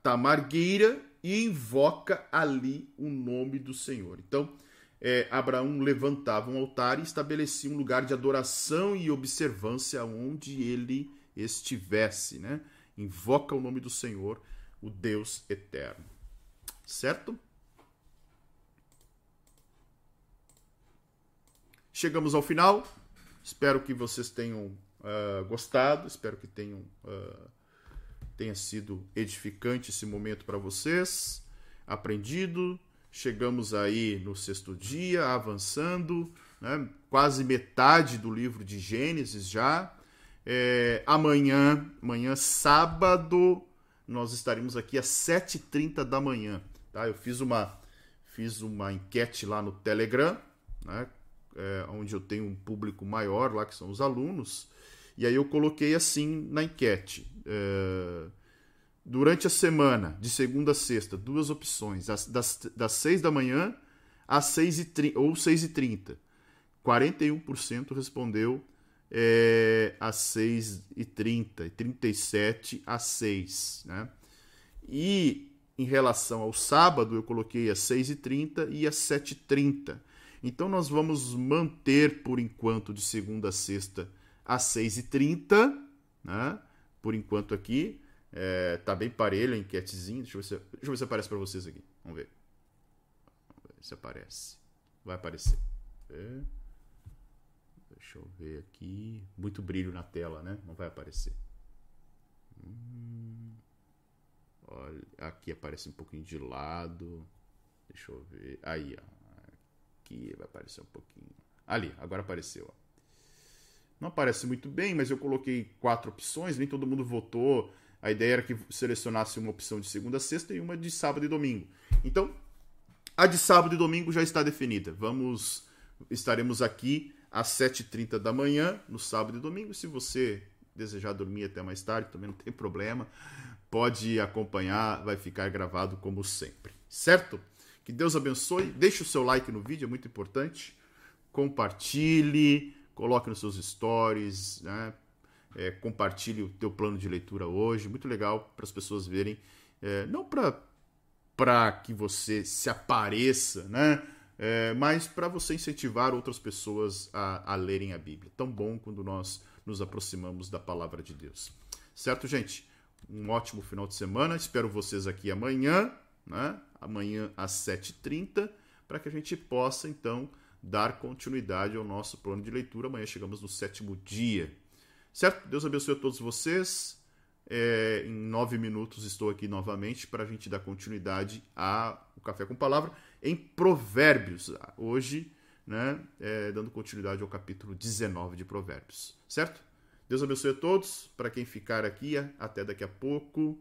tamargueira e invoca ali o nome do Senhor. Então, é, Abraão levantava um altar e estabelecia um lugar de adoração e observância onde ele estivesse, né? Invoca o nome do Senhor, o Deus eterno. Certo? Chegamos ao final. Espero que vocês tenham uh, gostado, espero que tenham uh, tenha sido edificante esse momento para vocês, aprendido. Chegamos aí no sexto dia, avançando, né? quase metade do livro de Gênesis já. É, amanhã, amanhã, sábado, nós estaremos aqui às 7h30 da manhã. Tá? Eu fiz uma, fiz uma enquete lá no Telegram, né? É, onde eu tenho um público maior lá, que são os alunos. E aí eu coloquei assim na enquete. É, durante a semana, de segunda a sexta, duas opções. Das, das, das seis da manhã às 6h30, ou 6h30. 41% respondeu é, às 6h30, 37 às 6 né? E em relação ao sábado, eu coloquei às 6h30 e às 7h30. Então nós vamos manter por enquanto de segunda a sexta às 6h30, né? Por enquanto aqui. É, tá bem parelho a enquetezinha. Deixa eu ver se, deixa eu ver se aparece para vocês aqui. Vamos ver. Vamos ver se aparece. Vai aparecer. É. Deixa eu ver aqui. Muito brilho na tela, né? Não vai aparecer. Hum. Olha, aqui aparece um pouquinho de lado. Deixa eu ver. Aí, ó. Aqui vai aparecer um pouquinho. Ali, agora apareceu. Ó. Não aparece muito bem, mas eu coloquei quatro opções, nem todo mundo votou. A ideia era que selecionasse uma opção de segunda a sexta e uma de sábado e domingo. Então, a de sábado e domingo já está definida. Vamos estaremos aqui às 7h30 da manhã, no sábado e domingo. Se você desejar dormir até mais tarde, também não tem problema. Pode acompanhar, vai ficar gravado como sempre. Certo? Que Deus abençoe. Deixe o seu like no vídeo, é muito importante. Compartilhe, coloque nos seus stories, né? É, compartilhe o teu plano de leitura hoje. Muito legal para as pessoas verem. É, não para que você se apareça, né? É, mas para você incentivar outras pessoas a, a lerem a Bíblia. Tão bom quando nós nos aproximamos da palavra de Deus. Certo, gente? Um ótimo final de semana. Espero vocês aqui amanhã, né? Amanhã às 7h30, para que a gente possa, então, dar continuidade ao nosso plano de leitura. Amanhã chegamos no sétimo dia. Certo? Deus abençoe a todos vocês. É, em nove minutos estou aqui novamente para a gente dar continuidade ao Café com Palavra em Provérbios. Hoje, né, é, dando continuidade ao capítulo 19 de Provérbios. Certo? Deus abençoe a todos. Para quem ficar aqui, até daqui a pouco.